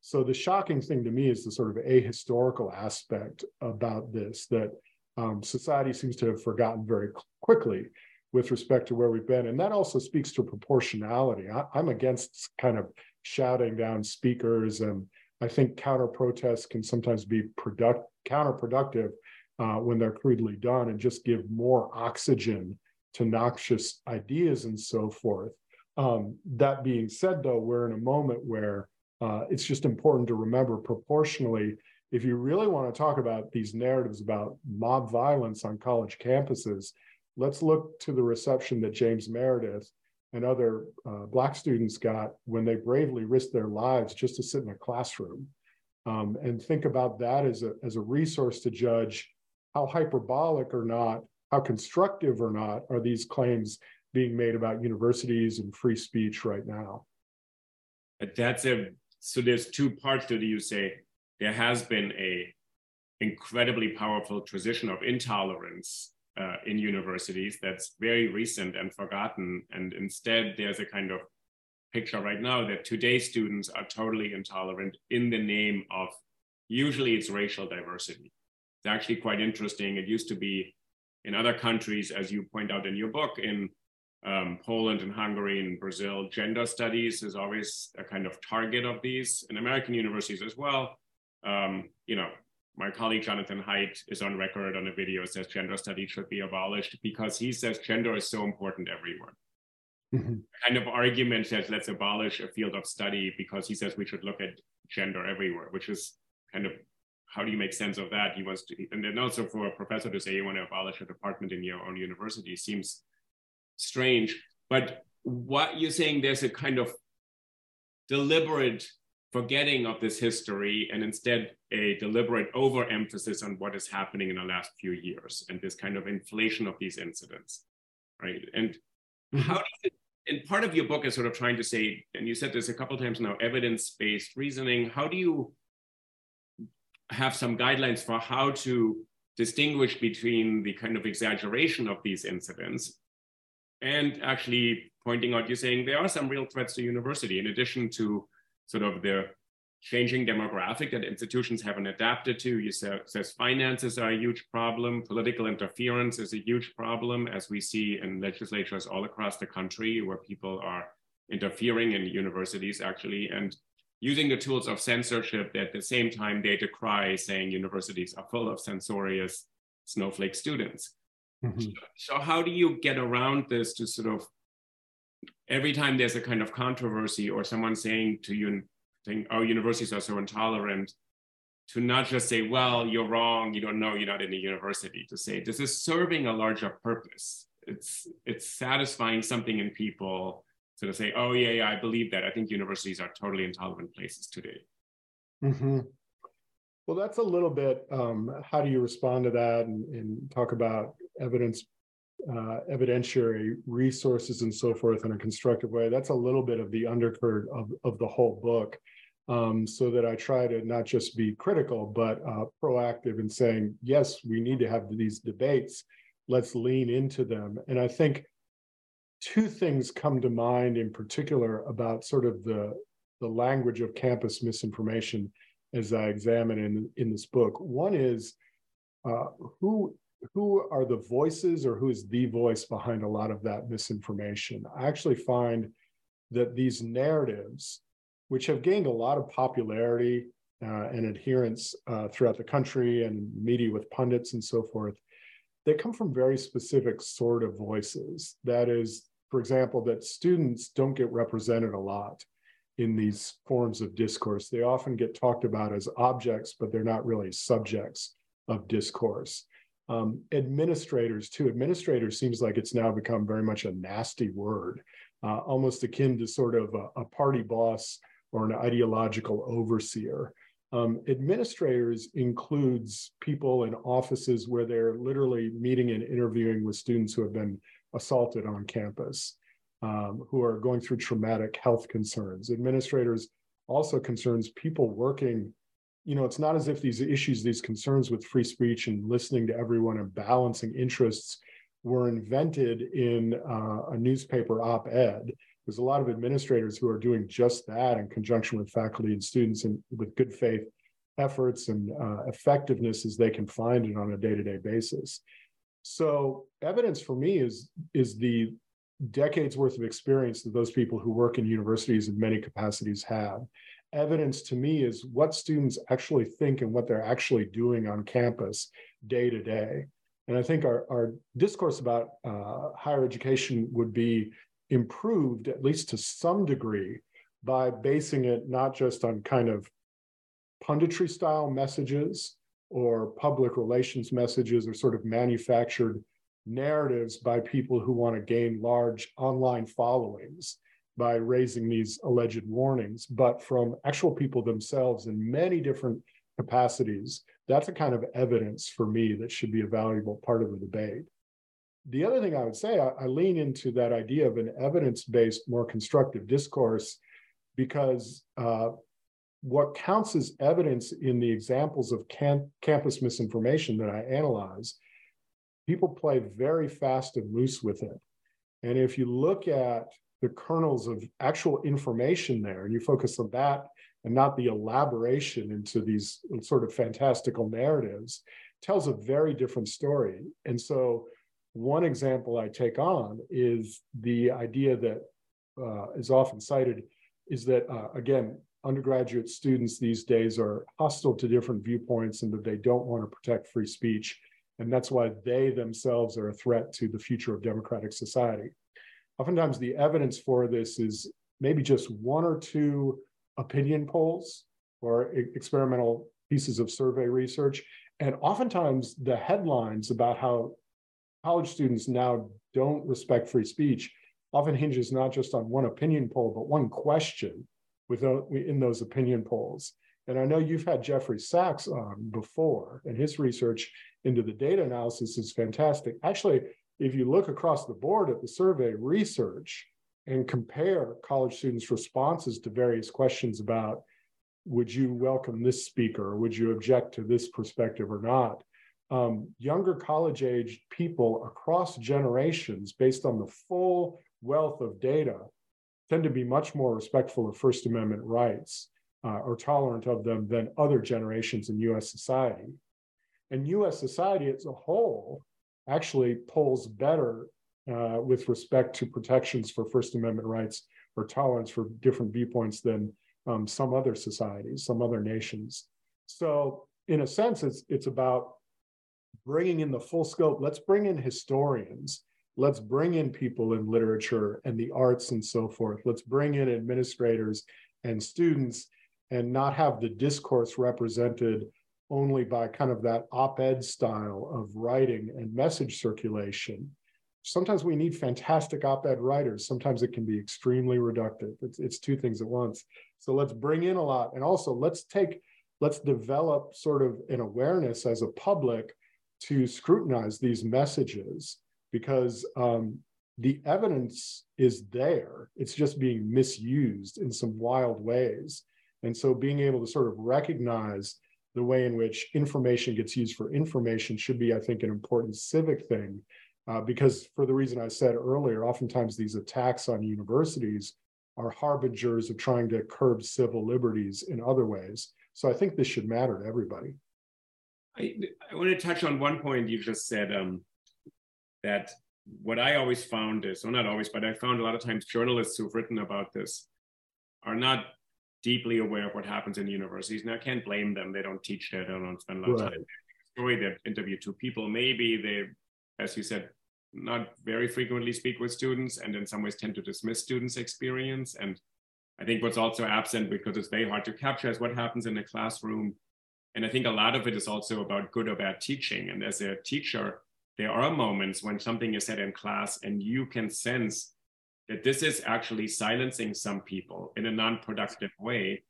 so the shocking thing to me is the sort of ahistorical aspect about this that um, society seems to have forgotten very quickly with respect to where we've been. And that also speaks to proportionality. I, am against kind of shouting down speakers, and I think counter protests can sometimes be product, counterproductive uh, when they're crudely done and just give more oxygen to noxious ideas and so forth. Um, that being said, though, we're in a moment where uh, it's just important to remember proportionally if you really want to talk about these narratives about mob violence on college campuses, let's look to the reception that James Meredith and other uh, Black students got when they bravely risked their lives just to sit in a classroom. Um, and think about that as a, as a resource to judge how hyperbolic or not, how constructive or not are these claims being made about universities and free speech right now. That's a so there's two parts to it. You say there has been a incredibly powerful tradition of intolerance uh, in universities that's very recent and forgotten. And instead, there's a kind of picture right now that today's students are totally intolerant in the name of usually it's racial diversity. It's actually quite interesting. It used to be in other countries, as you point out in your book, in um, Poland and Hungary and Brazil, gender studies is always a kind of target of these, in American universities as well um, you know, my colleague Jonathan Haidt is on record on a video says gender studies should be abolished because he says gender is so important everywhere. Mm-hmm. Kind of argument says let's abolish a field of study because he says we should look at gender everywhere, which is kind of how do you make sense of that? He wants to, and then also for a professor to say you want to abolish a department in your own university seems strange. But what you're saying, there's a kind of deliberate forgetting of this history and instead a deliberate overemphasis on what is happening in the last few years and this kind of inflation of these incidents right and how do you and part of your book is sort of trying to say and you said this a couple times now evidence-based reasoning how do you have some guidelines for how to distinguish between the kind of exaggeration of these incidents and actually pointing out you're saying there are some real threats to university in addition to sort of the changing demographic that institutions haven't adapted to. You say, says finances are a huge problem. Political interference is a huge problem, as we see in legislatures all across the country where people are interfering in universities actually. And using the tools of censorship that at the same time they decry saying universities are full of censorious snowflake students. Mm-hmm. So, how do you get around this to sort of every time there's a kind of controversy or someone saying to you, think, oh, universities are so intolerant, to not just say, well, you're wrong, you don't know, you're not in a university, to say this is serving a larger purpose. It's it's satisfying something in people to say, oh yeah, yeah, I believe that. I think universities are totally intolerant places today. Mm-hmm. Well, that's a little bit. Um, how do you respond to that and, and talk about evidence, uh, evidentiary resources, and so forth in a constructive way? That's a little bit of the undercurrent of, of the whole book. Um, so that I try to not just be critical, but uh, proactive in saying, yes, we need to have these debates. Let's lean into them. And I think two things come to mind in particular about sort of the, the language of campus misinformation as I examine in, in this book. One is uh, who who are the voices or who is the voice behind a lot of that misinformation? I actually find that these narratives, which have gained a lot of popularity uh, and adherence uh, throughout the country and media with pundits and so forth, they come from very specific sort of voices. That is, for example, that students don't get represented a lot in these forms of discourse. They often get talked about as objects, but they're not really subjects of discourse. Um, administrators, too. Administrators seems like it's now become very much a nasty word, uh, almost akin to sort of a, a, party boss or an ideological overseer. Um, administrators includes people in offices where they're literally meeting and interviewing with students who have been assaulted on campus, um, who are going through traumatic health concerns. Administrators also concerns people working. You know, it's not as if these issues, these concerns with free speech and listening to everyone and balancing interests were invented in uh, a newspaper op ed. There's a lot of administrators who are doing just that in conjunction with faculty and students and with good faith efforts and uh, effectiveness as they can find it on a day to day basis. So evidence for me is is the decades worth of experience that those people who work in universities in many capacities have. Evidence to me is what students actually think and what they're actually doing on campus day to day. And I think our, our discourse about uh, higher education would be improved, at least to some degree, by basing it not just on kind of punditry style messages or public relations messages or sort of manufactured narratives by people who want to gain large online followings by raising these alleged warnings, but from actual people themselves in many different capacities. That's a kind of evidence for me that should be a valuable part of the debate. The other thing I would say, I, I lean into that idea of an evidence based, more constructive discourse because uh, what counts as evidence in the examples of camp, campus misinformation that I analyze, people play very fast and loose with it. And if you look at the kernels of actual information there and you focus on that and not the elaboration into these sort of fantastical narratives, tells a very different story. And so, one example I take on is the idea that uh, is often cited is that, uh, again, undergraduate students these days are hostile to different viewpoints and that they don't want to protect free speech. And that's why they themselves are a threat to the future of democratic society. Oftentimes, the evidence for this is maybe just one or two opinion polls or experimental pieces of survey research. And oftentimes, the headlines about how college students now don't respect free speech often hinges not just on one opinion poll, but one question with in those opinion polls. And I know you've had Jeffrey Sachs on before, and his research into the data analysis is fantastic. Actually, if you look across the board at the survey research and compare college students' responses to various questions about would you welcome this speaker, or would you object to this perspective or not, um, younger college age people across generations, based on the full wealth of data, tend to be much more respectful of First Amendment rights uh, or tolerant of them than other generations in US society. And US society as a whole actually polls better uh, with respect to protections for First Amendment rights or tolerance for different viewpoints than um, some other societies, some other nations. So, in a sense, it's it's about bringing in the full scope. Let's bring in historians. Let's bring in people in literature and the arts and so forth. Let's bring in administrators and students and not have the discourse represented only by kind of that op ed style of writing and message circulation. Sometimes we need fantastic op ed writers. Sometimes it can be extremely reductive. It's, it's two things at once. So let's bring in a lot. And also, let's take, let's develop sort of an awareness as a public to scrutinize these messages because um, the evidence is there. It's just being misused in some wild ways. And so being able to sort of recognize the way in which information gets used for information should be, I think, an important civic thing. Uh, because for the reason I said earlier, oftentimes these attacks on universities are harbingers of trying to curb civil liberties in other ways. So I think this should matter to everybody. I, I want to touch on one point you just said um, that what I always found is, well, not always, but I found a lot of times journalists who've written about this are not deeply aware of what happens in universities. And I can't blame them. They don't teach there, they don't spend a lot of right. time. Story that interview two people, maybe they, as you said, not very frequently speak with students and in some ways tend to dismiss students' experience. And I think what's also absent because it's very hard to capture is what happens in the classroom. And I think a lot of it is also about good or bad teaching. And as a teacher, there are moments when something is said in class and you can sense that this is actually silencing some people in a non-productive way.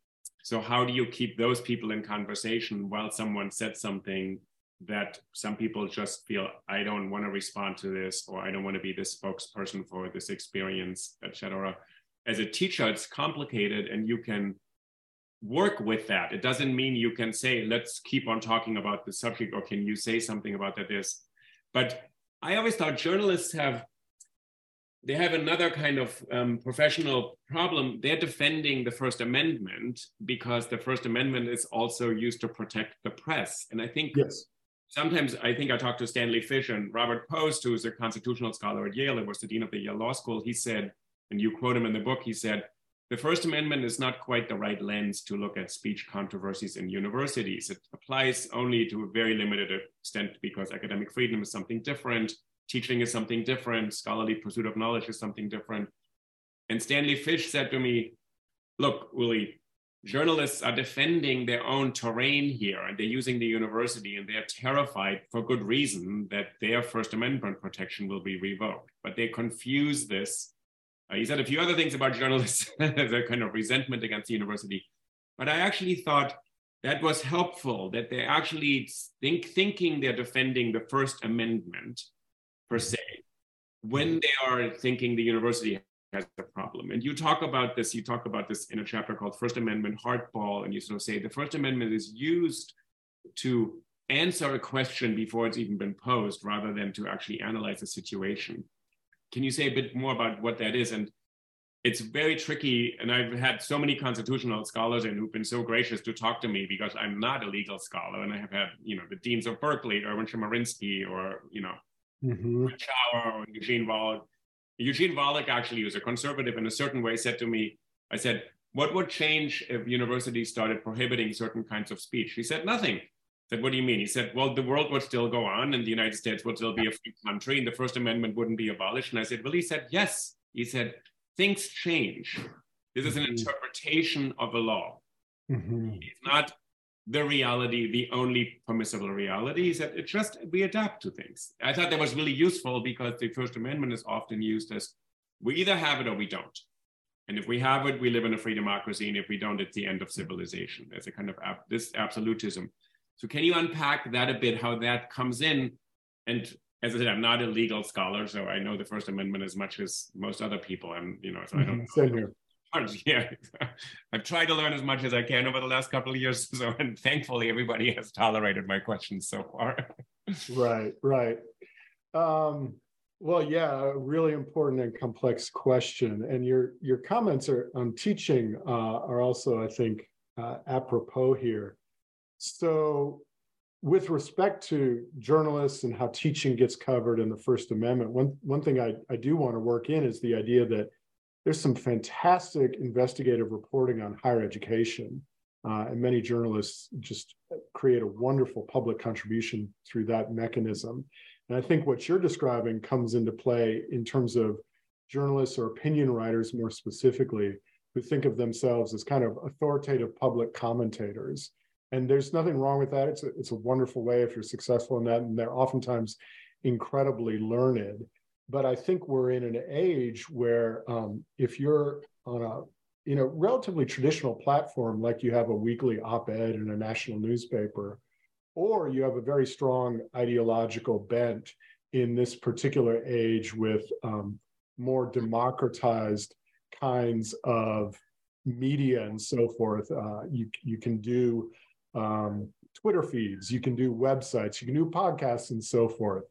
So how do you keep those people in conversation while someone said something that some people just feel i don't want to respond to this or i don't want to be the spokesperson for this experience etc as a teacher it's complicated and you can work with that. It doesn't mean you can say let's keep on talking about the subject or can you say something about that this? But I always thought journalists have they have another kind of um, professional problem. They're defending the First Amendment because the First Amendment is also used to protect the press. And I think yes. sometimes I think I talked to Stanley Fish and Robert Post, who is a constitutional scholar at Yale and was the dean of the Yale Law School. He said, and you quote him in the book, he said, the First Amendment is not quite the right lens to look at speech controversies in universities. It applies only to a very limited extent because academic freedom is something different, teaching is something different, scholarly pursuit of knowledge is something different. And Stanley Fish said to me, Look, Uli, journalists are defending their own terrain here and they're using the university and they're terrified for good reason that their First Amendment protection will be revoked. But they confuse this uh, he said a few other things about journalists, (laughs) the kind of resentment against the university. But I actually thought that was helpful, that they're actually think, thinking they're defending the First Amendment per se, when mm-hmm. they are thinking the university has a problem. And you talk about this, you talk about this in a chapter called First Amendment Hardball, and you sort of say the First Amendment is used to answer a question before it's even been posed rather than to actually analyze a situation. Can you say a bit more about what that is? And it's very tricky. And I've had so many constitutional scholars and who've been so gracious to talk to me because I'm not a legal scholar. And I have had, you know, the deans of Berkeley, Erwin Chemerinsky, or, you know, mm-hmm. Schauer or Eugene Volokh. Eugene Volokh actually, was a conservative in a certain way, said to me, I said, what would change if universities started prohibiting certain kinds of speech? He said, nothing said, What do you mean? He said, Well, the world would still go on and the United States would still be a free country and the First Amendment wouldn't be abolished. And I said, Well, he said, Yes. He said, Things change. This is an mm-hmm. interpretation of the law. Mm-hmm. It's not the reality, the only permissible reality. is that it just we adapt to things. I thought that was really useful because the First Amendment is often used as we either have it or we don't. And if we have it, we live in a free democracy. And if we don't, it's the end of civilization. There's a kind of ab- this absolutism. So can you unpack that a bit, how that comes in? And as I said, I'm not a legal scholar, so I know the First Amendment as much as most other people. And you know, so I don't mm-hmm. Same here. (laughs) Yeah, I've tried to learn as much as I can over the last couple of years. (laughs) So, and thankfully, everybody has tolerated my questions so far. (laughs) right, right. Um, well, yeah, a really important and complex question. And your your comments are on teaching uh, are also, I think, uh, apropos here. So, with respect to journalists and how teaching gets covered in the First Amendment, one, one thing I, I do want to work in is the idea that there's some fantastic investigative reporting on higher education. Uh, and many journalists just create a wonderful public contribution through that mechanism. And I think what you're describing comes into play in terms of journalists or opinion writers more specifically who think of themselves as kind of authoritative public commentators. And there's nothing wrong with that. It's a, it's a wonderful way if you're successful in that. And they're oftentimes incredibly learned. But I think we're in an age where um, if you're on a you know relatively traditional platform like you have a weekly op-ed in a national newspaper, or you have a very strong ideological bent in this particular age with um, more democratized kinds of media and so forth. Uh, you you can do um, Twitter feeds, you can do websites, you can do podcasts, and so forth.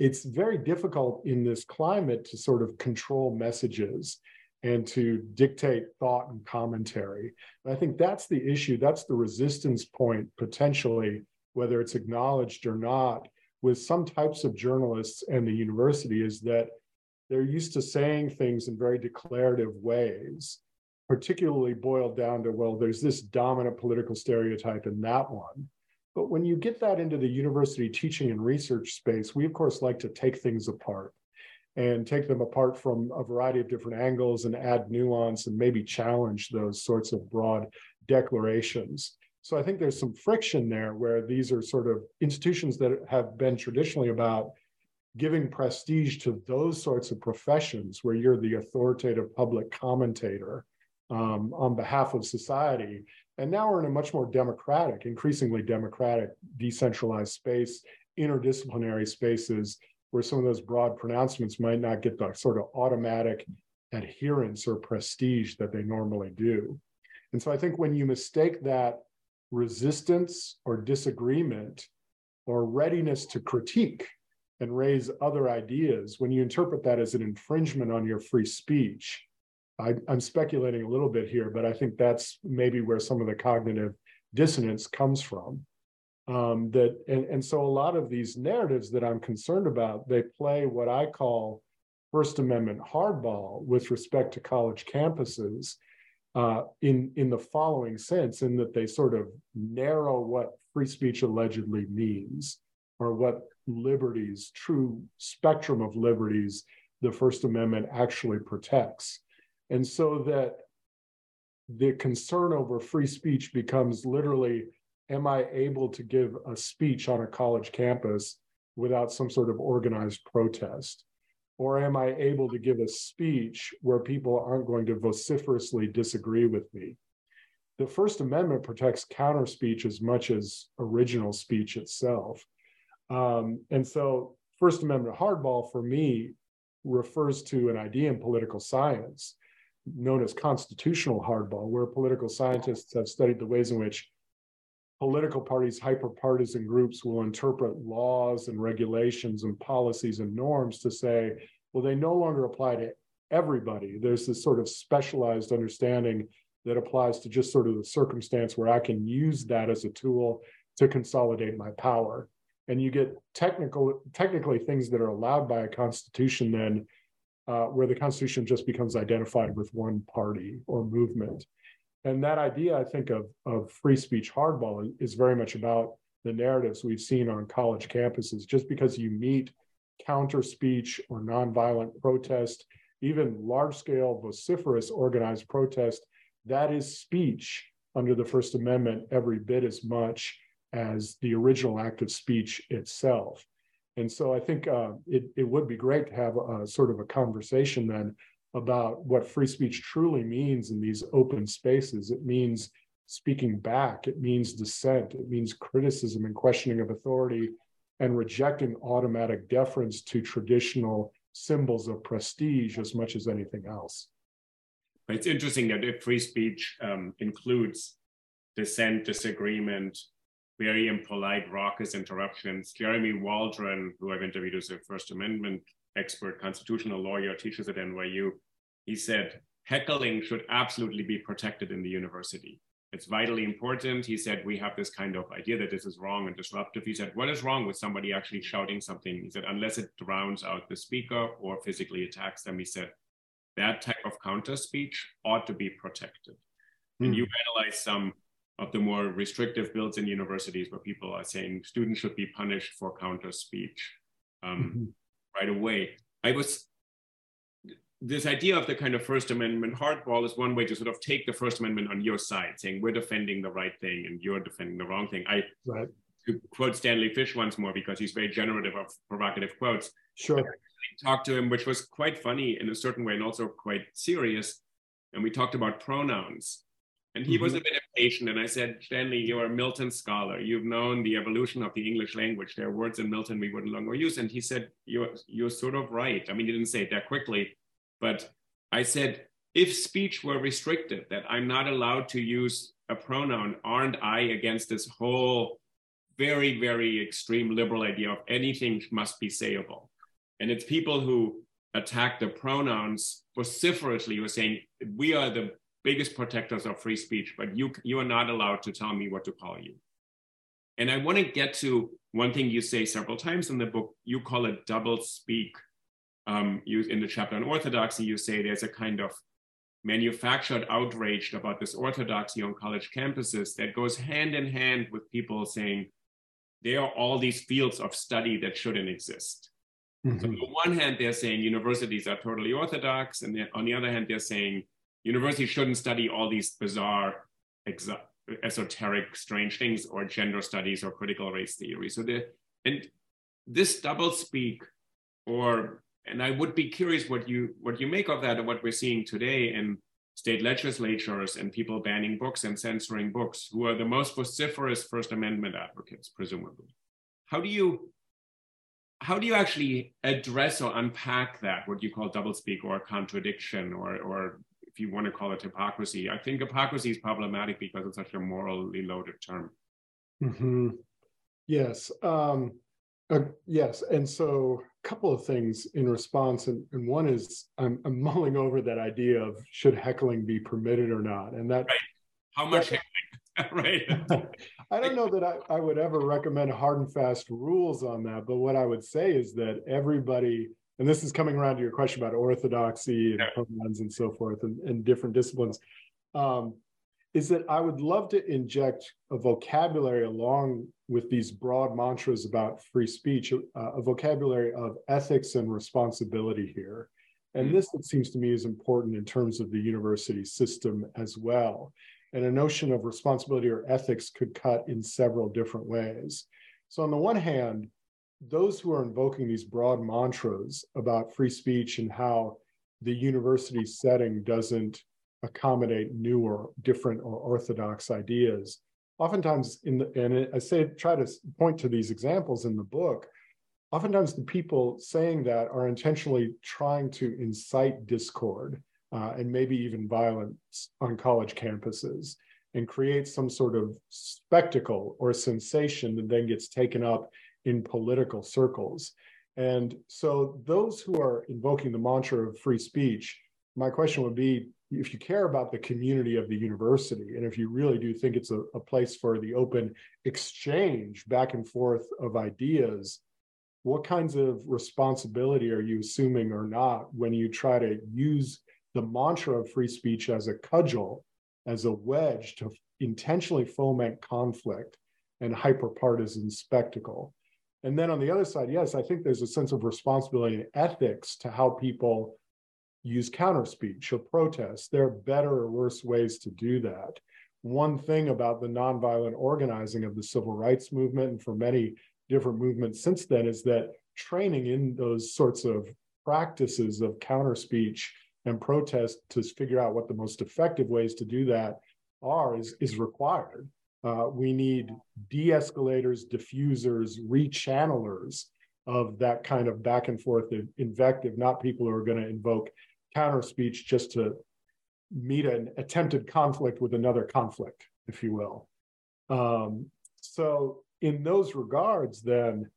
It's very difficult in this climate to sort of control messages and to dictate thought and commentary. And I think that's the issue. That's the resistance point potentially, whether it's acknowledged or not, with some types of journalists and the university, is that they're used to saying things in very declarative ways, particularly boiled down to, well, there's this dominant political stereotype in that one. But when you get that into the university teaching and research space, we of course like to take things apart and take them apart from a variety of different angles and add nuance and maybe challenge those sorts of broad declarations. So I think there's some friction there where these are sort of institutions that have been traditionally about giving prestige to those sorts of professions where you're the authoritative public commentator um, on behalf of society. And now we're in a much more democratic, increasingly democratic, decentralized space, interdisciplinary spaces where some of those broad pronouncements might not get the sort of automatic adherence or prestige that they normally do. And so I think when you mistake that resistance or disagreement or readiness to critique and raise other ideas, when you interpret that as an infringement on your free speech, I, am speculating a little bit here, but I think that's maybe where some of the cognitive dissonance comes from. Um, that and, and so a lot of these narratives that I'm concerned about, they play what I call First Amendment hardball with respect to college campuses uh, in in the following sense, in that they sort of narrow what free speech allegedly means or what liberties, true spectrum of liberties, the First Amendment actually protects. And so that the concern over free speech becomes literally am I able to give a speech on a college campus without some sort of organized protest? Or am I able to give a speech where people aren't going to vociferously disagree with me? The First Amendment protects counter speech as much as original speech itself. Um, and so, First Amendment hardball for me refers to an idea in political science known as constitutional hardball, where political scientists have studied the ways in which political parties, hyperpartisan groups will interpret laws and regulations and policies and norms to say, well, they no longer apply to everybody. There's this sort of specialized understanding that applies to just sort of the circumstance where I can use that as a tool to consolidate my power and you get technical technically things that are allowed by a constitution then uh, where the constitution just becomes identified with one party or movement. And that idea i think of, of free speech hardball is very much about the narratives we've seen on college campuses. Just because you meet counter speech or nonviolent protest even large scale vociferous organized protest that is speech under the first amendment. Every bit as much as the original act of speech itself. And so I think uh, it, it would be great to have a, sort of a conversation then about what free speech truly means in these open spaces. It means speaking back, it means dissent, it means criticism and questioning of authority, and rejecting automatic deference to traditional symbols of prestige as much as anything else. It's interesting that if free speech um, includes dissent, disagreement, very impolite, raucous interruptions. Jeremy Waldron, who I've interviewed as a First Amendment expert, constitutional lawyer, teaches at NYU, he said, heckling should absolutely be protected in the university. It's vitally important. He said, we have this kind of idea that this is wrong and disruptive. He said, what is wrong with somebody actually shouting something? He said, unless it drowns out the speaker or physically attacks them, he said, that type of counter speech ought to be protected. Mm. And you analyze some of the more restrictive bills in universities where people are saying students should be punished for counter speech um, mm-hmm. right away. I was this idea of the kind of First Amendment hardball is one way to sort of take the First Amendment on your side, saying we're defending the right thing and you're defending the wrong thing. I right. to quote Stanley Fish once more because he's very generative of provocative quotes. Sure. talked to him, which was quite funny in a certain way and also quite serious. And we talked about pronouns. And he mm-hmm. was a bit impatient. And I said, Stanley, you're a Milton scholar. You've known the evolution of the English language. There are words in Milton we would no longer use. And he said, you're, you're sort of right. I mean, he didn't say it that quickly, but I said, if speech were restricted, that I'm not allowed to use a pronoun, aren't I against this whole very, very extreme liberal idea of anything must be sayable? And it's people who attack the pronouns vociferously who are saying, we are the biggest protectors of free speech, but you, you are not allowed to tell me what to call you. And I want to get to one thing you say several times in the book. You call it double speak. Um, you, in the chapter on orthodoxy, you say there's a kind of manufactured outrage about this orthodoxy on college campuses that goes hand in hand with people saying there are all these fields of study that shouldn't exist. Mm-hmm. So on the one hand, they're saying universities are totally orthodox, and on the other hand, they're saying universities shouldn't study all these bizarre, esoteric, strange things, or gender studies or critical race theory. So the and this double speak, or and I would be curious what you what you make of that and what we're seeing today in state legislatures and people banning books and censoring books, who are the most vociferous First Amendment advocates, presumably. How do you how do you actually address or unpack that, what you call doublespeak or contradiction or, or you want to call it hypocrisy. I think hypocrisy is problematic because it's such a morally loaded term. Mm-hmm. Yes. Um, uh, yes. And so a couple of things in response. And, and one is I'm, I'm, mulling over that idea of should heckling be permitted or not. And that right. how much that, (laughs) right. (laughs) I don't know that I, I would ever recommend hard and fast rules on that. But what I would say is that everybody and this is coming around to your question about orthodoxy and yeah. pronouns and so forth and, and different disciplines um, is that i would love to inject a vocabulary along with these broad mantras about free speech uh, a vocabulary of ethics and responsibility here and mm-hmm. this it seems to me is important in terms of the university system as well and a notion of responsibility or ethics could cut in several different ways so on the one hand those who are invoking these broad mantras about free speech and how the university setting doesn't accommodate new or different or orthodox ideas oftentimes in the and i say try to point to these examples in the book oftentimes the people saying that are intentionally trying to incite discord uh, and maybe even violence on college campuses and create some sort of spectacle or sensation that then gets taken up in political circles. And so, those who are invoking the mantra of free speech, my question would be if you care about the community of the university, and if you really do think it's a, a place for the open exchange back and forth of ideas, what kinds of responsibility are you assuming or not when you try to use the mantra of free speech as a cudgel, as a wedge to intentionally foment conflict and hyperpartisan spectacle? And then on the other side, yes, I think there's a sense of responsibility and ethics to how people use counter speech or protest. There are better or worse ways to do that. One thing about the nonviolent organizing of the civil rights movement and for many different movements since then is that training in those sorts of practices of counter speech and protest to figure out what the most effective ways to do that are is, is required. Uh, we need de-escalators, diffusers, rechannelers of that kind of back and forth invective, not people who are going to invoke counter speech just to meet an attempted conflict with another conflict, if you will. Um, so, in those regards, then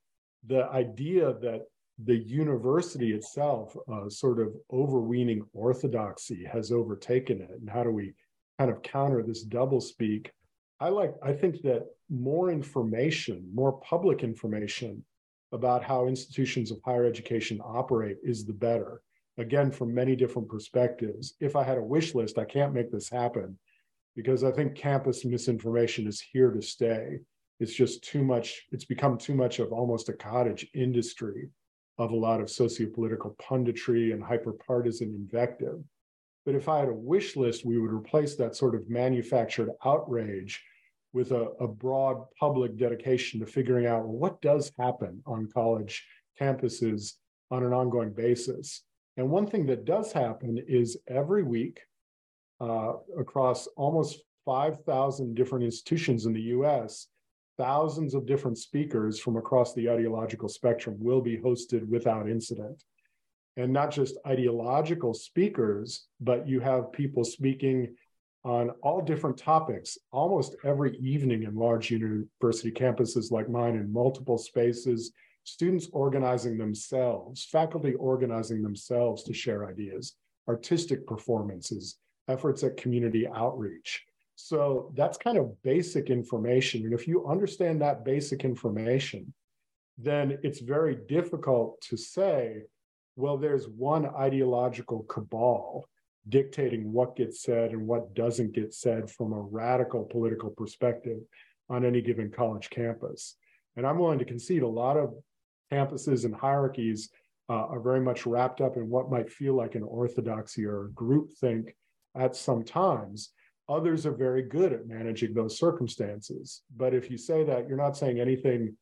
the idea that the university itself, uh, sort of overweening orthodoxy, has overtaken it, and how do we kind of counter this doublespeak? I like, I think that more information, more public information about how institutions of higher education operate is the better. again, from many different perspectives. If I had a wish list, I can't make this happen because I think campus misinformation is here to stay. It's just too much, it's become too much of almost a cottage industry of a lot of sociopolitical punditry and hyperpartisan invective. But if I had a wish list, we would replace that sort of manufactured outrage with a, a broad public dedication to figuring out what does happen on college campuses on an ongoing basis. And one thing that does happen is every week uh, across almost 5,000 different institutions in the US, thousands of different speakers from across the ideological spectrum will be hosted without incident. And not just ideological speakers, but you have people speaking on all different topics almost every evening in large university campuses like mine in multiple spaces, students organizing themselves, faculty organizing themselves to share ideas, artistic performances, efforts at community outreach. So that's kind of basic information. And if you understand that basic information, then it's very difficult to say, well, there's one ideological cabal dictating what gets said and what doesn't get said from a radical political perspective on any given college campus. And I'm willing to concede a lot of campuses and hierarchies uh, are very much wrapped up in what might feel like an orthodoxy or groupthink at some times. Others are very good at managing those circumstances. But if you say that, you're not saying anything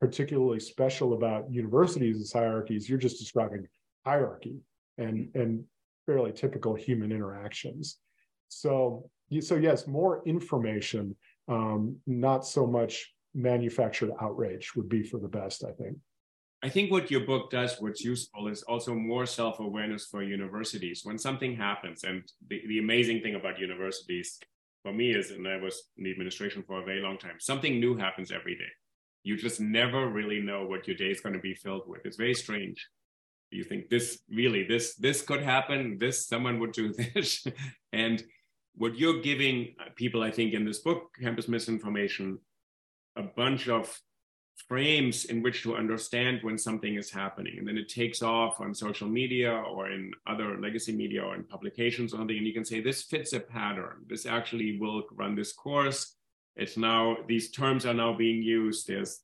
particularly special about universities as hierarchies, you're just describing hierarchy and, and fairly typical human interactions. So, so yes, more information, um, not so much manufactured outrage would be for the best, I think. I think what your book does, what's useful, is also more self awareness for universities. When something happens, and the, the amazing thing about universities for me is, and I was in the administration for a very long time, something new happens every day. You just never really know what your day is going to be filled with. It's very strange you think this really this this could happen this someone would do (laughs) this. And what you're giving people i think in this book campus misinformation a bunch of frames in which to understand when something is happening. And then it takes off on social media or in other legacy media or in publications or something and you can say this fits a pattern. This actually will run this course. It's now these terms are now being used. There's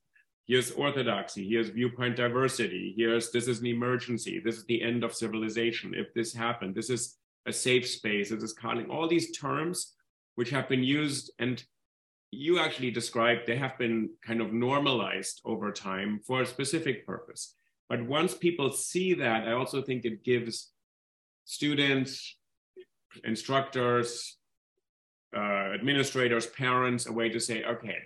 here's orthodoxy, here's viewpoint diversity, here's this is an emergency, this is the end of civilization. If this happened, this is a safe space, this is calling all these terms which have been used and you actually described they have been kind of normalized over time for a specific purpose. But once people see that, I also think it gives students, instructors, uh, administrators, parents a way to say, okay,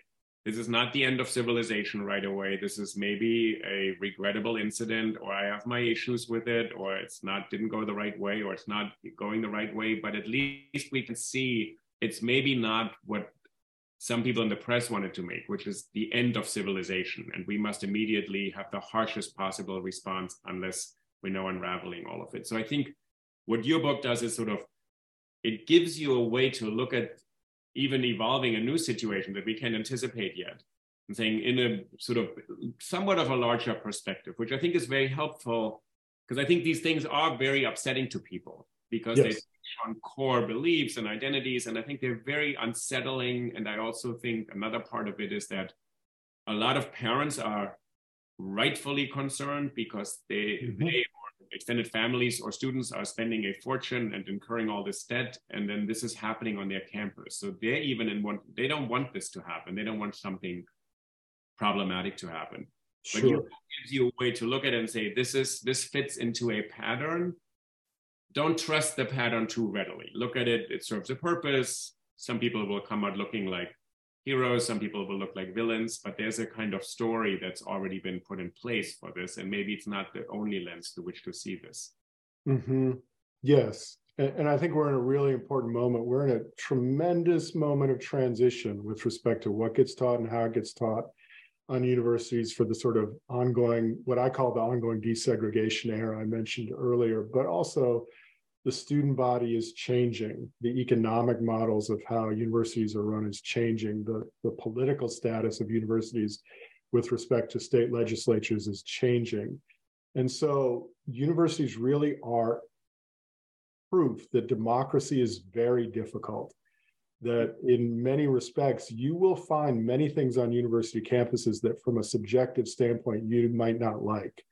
this is not the end of civilization right away. This is maybe a regrettable incident, or I have my issues with it, or it's not didn't go the right way, or it's not going the right way. But at least we can see it's maybe not what some people in the press wanted to make, which is the end of civilization. And we must immediately have the harshest possible response unless we know unraveling all of it. So I think what your book does is sort of it gives you a way to look at even evolving a new situation that we can't anticipate yet. I'm saying in a sort of somewhat of a larger perspective, which I think is very helpful because I think these things are very upsetting to people because yes. they on core beliefs and identities. And I think they're very unsettling. And I also think another part of it is that a lot of parents are rightfully concerned because they, mm-hmm. they extended families or students are spending a fortune and incurring all this debt and then this is happening on their campus. So they're even in one they don't want this to happen. They don't want something problematic to happen. Sure. but it gives you a way to look at it and say this is this fits into a pattern. Don't trust the pattern too readily. Look at it it serves a purpose. Some people will come out looking like heroes, some people will look like villains, but there's a kind of story that's already been put in place for this. And maybe it's not the only lens through which to see this. Mm-hmm. Yes. And, and I think we're in a really important moment. We're in a tremendous moment of transition with respect to what gets taught and how it gets taught on universities for the sort of ongoing, what I call the ongoing desegregation era I mentioned earlier, but also the student body is changing. The economic models of how universities are run is changing. The, the political status of universities with respect to state legislatures is changing. And so universities really are proof that democracy is very difficult. That in many respects, you will find many things on university campuses that, from a subjective standpoint, you might not like.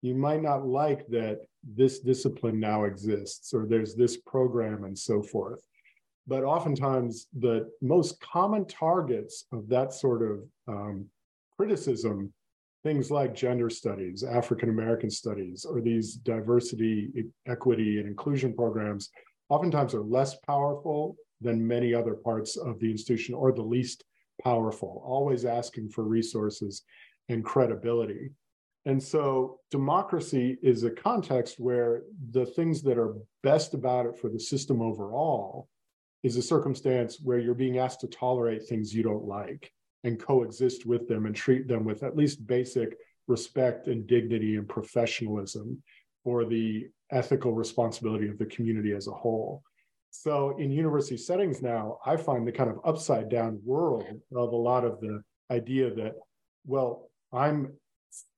You might not like that this discipline now exists or there's this program and so forth. But oftentimes, the most common targets of that sort of um, criticism things like gender studies, African American studies, or these diversity, equity, and inclusion programs oftentimes are less powerful than many other parts of the institution or the least powerful, always asking for resources and credibility. And so democracy is a context where the things that are best about it for the system overall is a circumstance where you're being asked to tolerate things you don't like and coexist with them and treat them with at least basic respect and dignity and professionalism for the ethical responsibility of the community as a whole. So in university settings now, I find the kind of upside down world of a lot of the idea that, well, I'm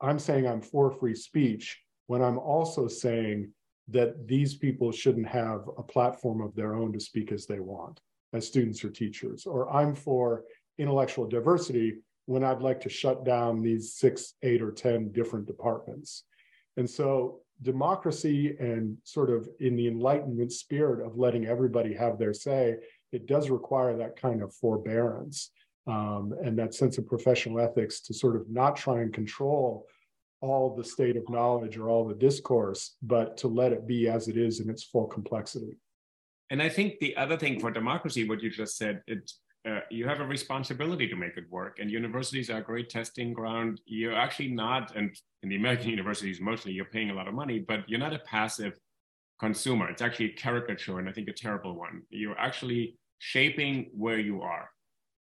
I'm saying I'm for free speech when I'm also saying that these people shouldn't have a platform of their own to speak as they want as students or teachers, or I'm for intellectual diversity when I'd like to shut down these six, eight, or 10 different departments. And so democracy and sort of in the enlightenment spirit of letting everybody have their say, it does require that kind of forbearance um, and that sense of professional ethics to sort of not try and control all the state of knowledge or all the discourse, but to let it be as it is in its full complexity. And I think the other thing for democracy, what you just said, it uh, you have a responsibility to make it work. And universities are a great testing ground. You're actually not, and in the American (laughs) universities, mostly you're paying a lot of money, but you're not a passive consumer. It's actually a caricature, and I think a terrible one. You're actually shaping where you are.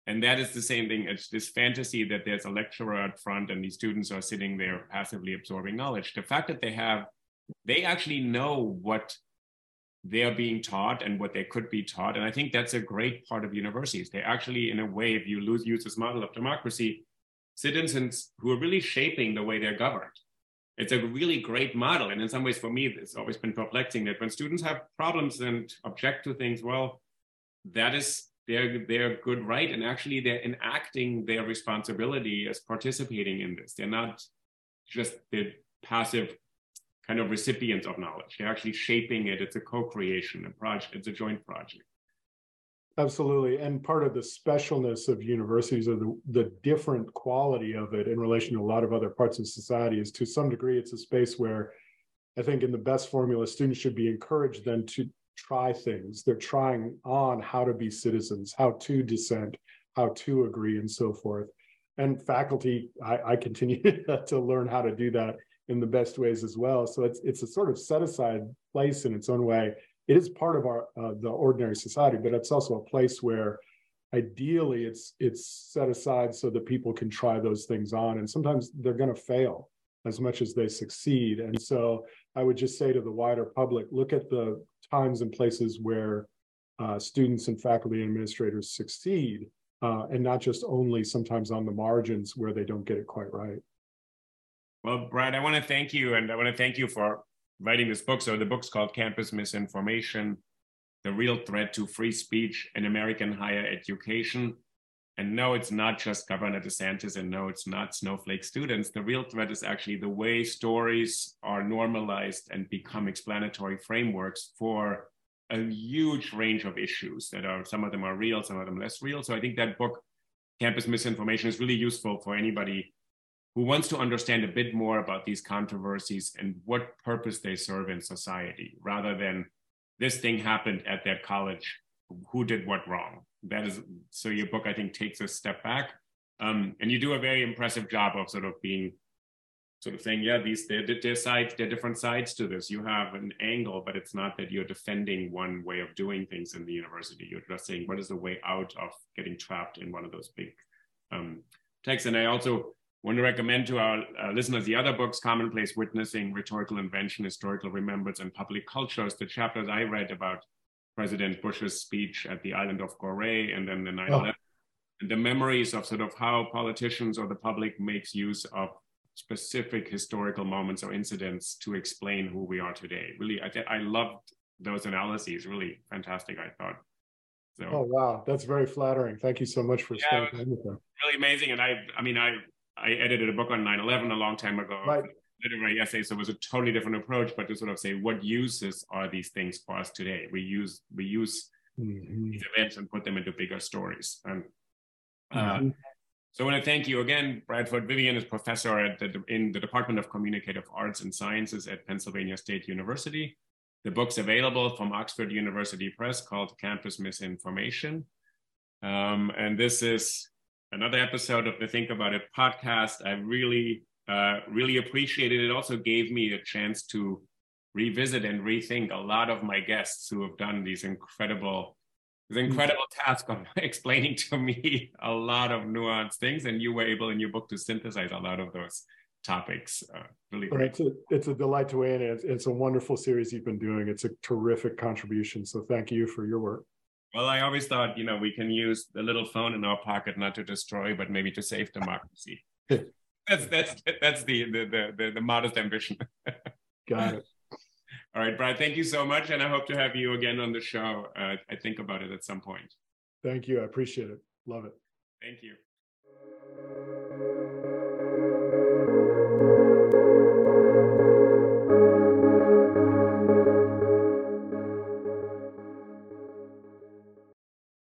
And that is the same thing. It's this fantasy that there's a lecturer at front and these students are sitting there passively absorbing knowledge. The fact that they have, they actually know what they're being taught and what they could be taught. And I think that's a great part of universities. They actually, in a way, if you lose, use this model of democracy, citizens who are really shaping the way they're governed. It's a really great model. And in some ways, for me, it's always been perplexing that when students have problems and object to things, well, that is their, their good right. And actually, they're enacting their responsibility as participating in this. They're not just the passive kind of recipients of knowledge. They're actually shaping it. It's a co-creation, a project. It's a joint project. Absolutely, and part of the specialness of universities or the, the different quality of it in relation to a lot of other parts of society is to some degree it's a space where I think in the best formula students should be encouraged then to try things. They're trying on how to be citizens, how to dissent, how to agree, and so forth. And faculty, I, I continue (laughs) to learn how to do that in the best ways as well. So it's it's a sort of set aside place in its own way. It is part of our uh, the ordinary society, but it's also a place where ideally it's it's set aside so that people can try those things on, and sometimes they're going to fail as much as they succeed. And so I would just say to the wider public, look at the times and places where uh, students and faculty and administrators succeed, uh, and not just only sometimes on the margins where they don't get it quite right. Well, Brad, I want to thank you, and I want to thank you for writing this book. So the book's called Campus Misinformation: The Real Threat to Free Speech in American Higher Education. And no, it's not just Governor DeSantis, and no, it's not snowflake students. The real threat is actually the way stories are normalized and become explanatory frameworks for a huge range of issues that are some of them are real, some of them less real. So I think that book, Campus Misinformation, is really useful for anybody who wants to understand a bit more about these controversies and what purpose they serve in society, rather than this thing happened at their college, who did what wrong. That is so. Your book, I think, takes a step back, um, and you do a very impressive job of sort of being, sort of saying, yeah, these they're, they're sides, there are different sides to this. You have an angle, but it's not that you're defending one way of doing things in the university. You're just saying what is the way out of getting trapped in one of those big um, texts. And I also want to recommend to our uh, listeners the other books, Commonplace Witnessing, Rhetorical Invention, Historical Remembrance, and Public Cultures, the chapters I read about President Bush's speech at the island of Goree and then the 9 11, oh. and the memories of sort of how politicians or the public makes use of specific historical moments or incidents to explain who we are today. Really, I, I loved those analyses. Really fantastic, I thought. So, oh wow, that's very flattering. Thank you so much for yeah, spending time with them. Really amazing, and I, I mean, I, I edited a book on 9/11 a long time ago. Right. Literary essay, so it was a totally different approach. But to sort of say, what uses are these things for us today? We use we use mm-hmm. these events and put them into bigger stories. And uh, mm-hmm. so I want to thank you again, Bradford Vivian is professor at the, in the Department of Communicative Arts and Sciences at Pennsylvania State University. The book's available from Oxford University Press called Campus Misinformation. Um, and this is another episode of the Think About It podcast. I really, uh, really appreciated. It. It also gave me a chance to revisit and rethink a lot of my guests who have done these incredible this incredible task of (laughs) explaining to me a lot of nuanced things. And you were able in your book to synthesize a lot of those topics uh, really great. It's a, it's a delight to weigh in it's, it's a wonderful series you've been doing. It's a terrific contribution. So thank you for your work. Well i always thought you know we can use the little phone in our pocket not to destroy but maybe to save democracy (laughs) that's that's that's the the the, the, modest ambition (laughs) got it all right, Brad, thank you so much. And I hope to have you again on the show. Uh, I think about it at some point. Thank you. I appreciate it. Love it. Thank you.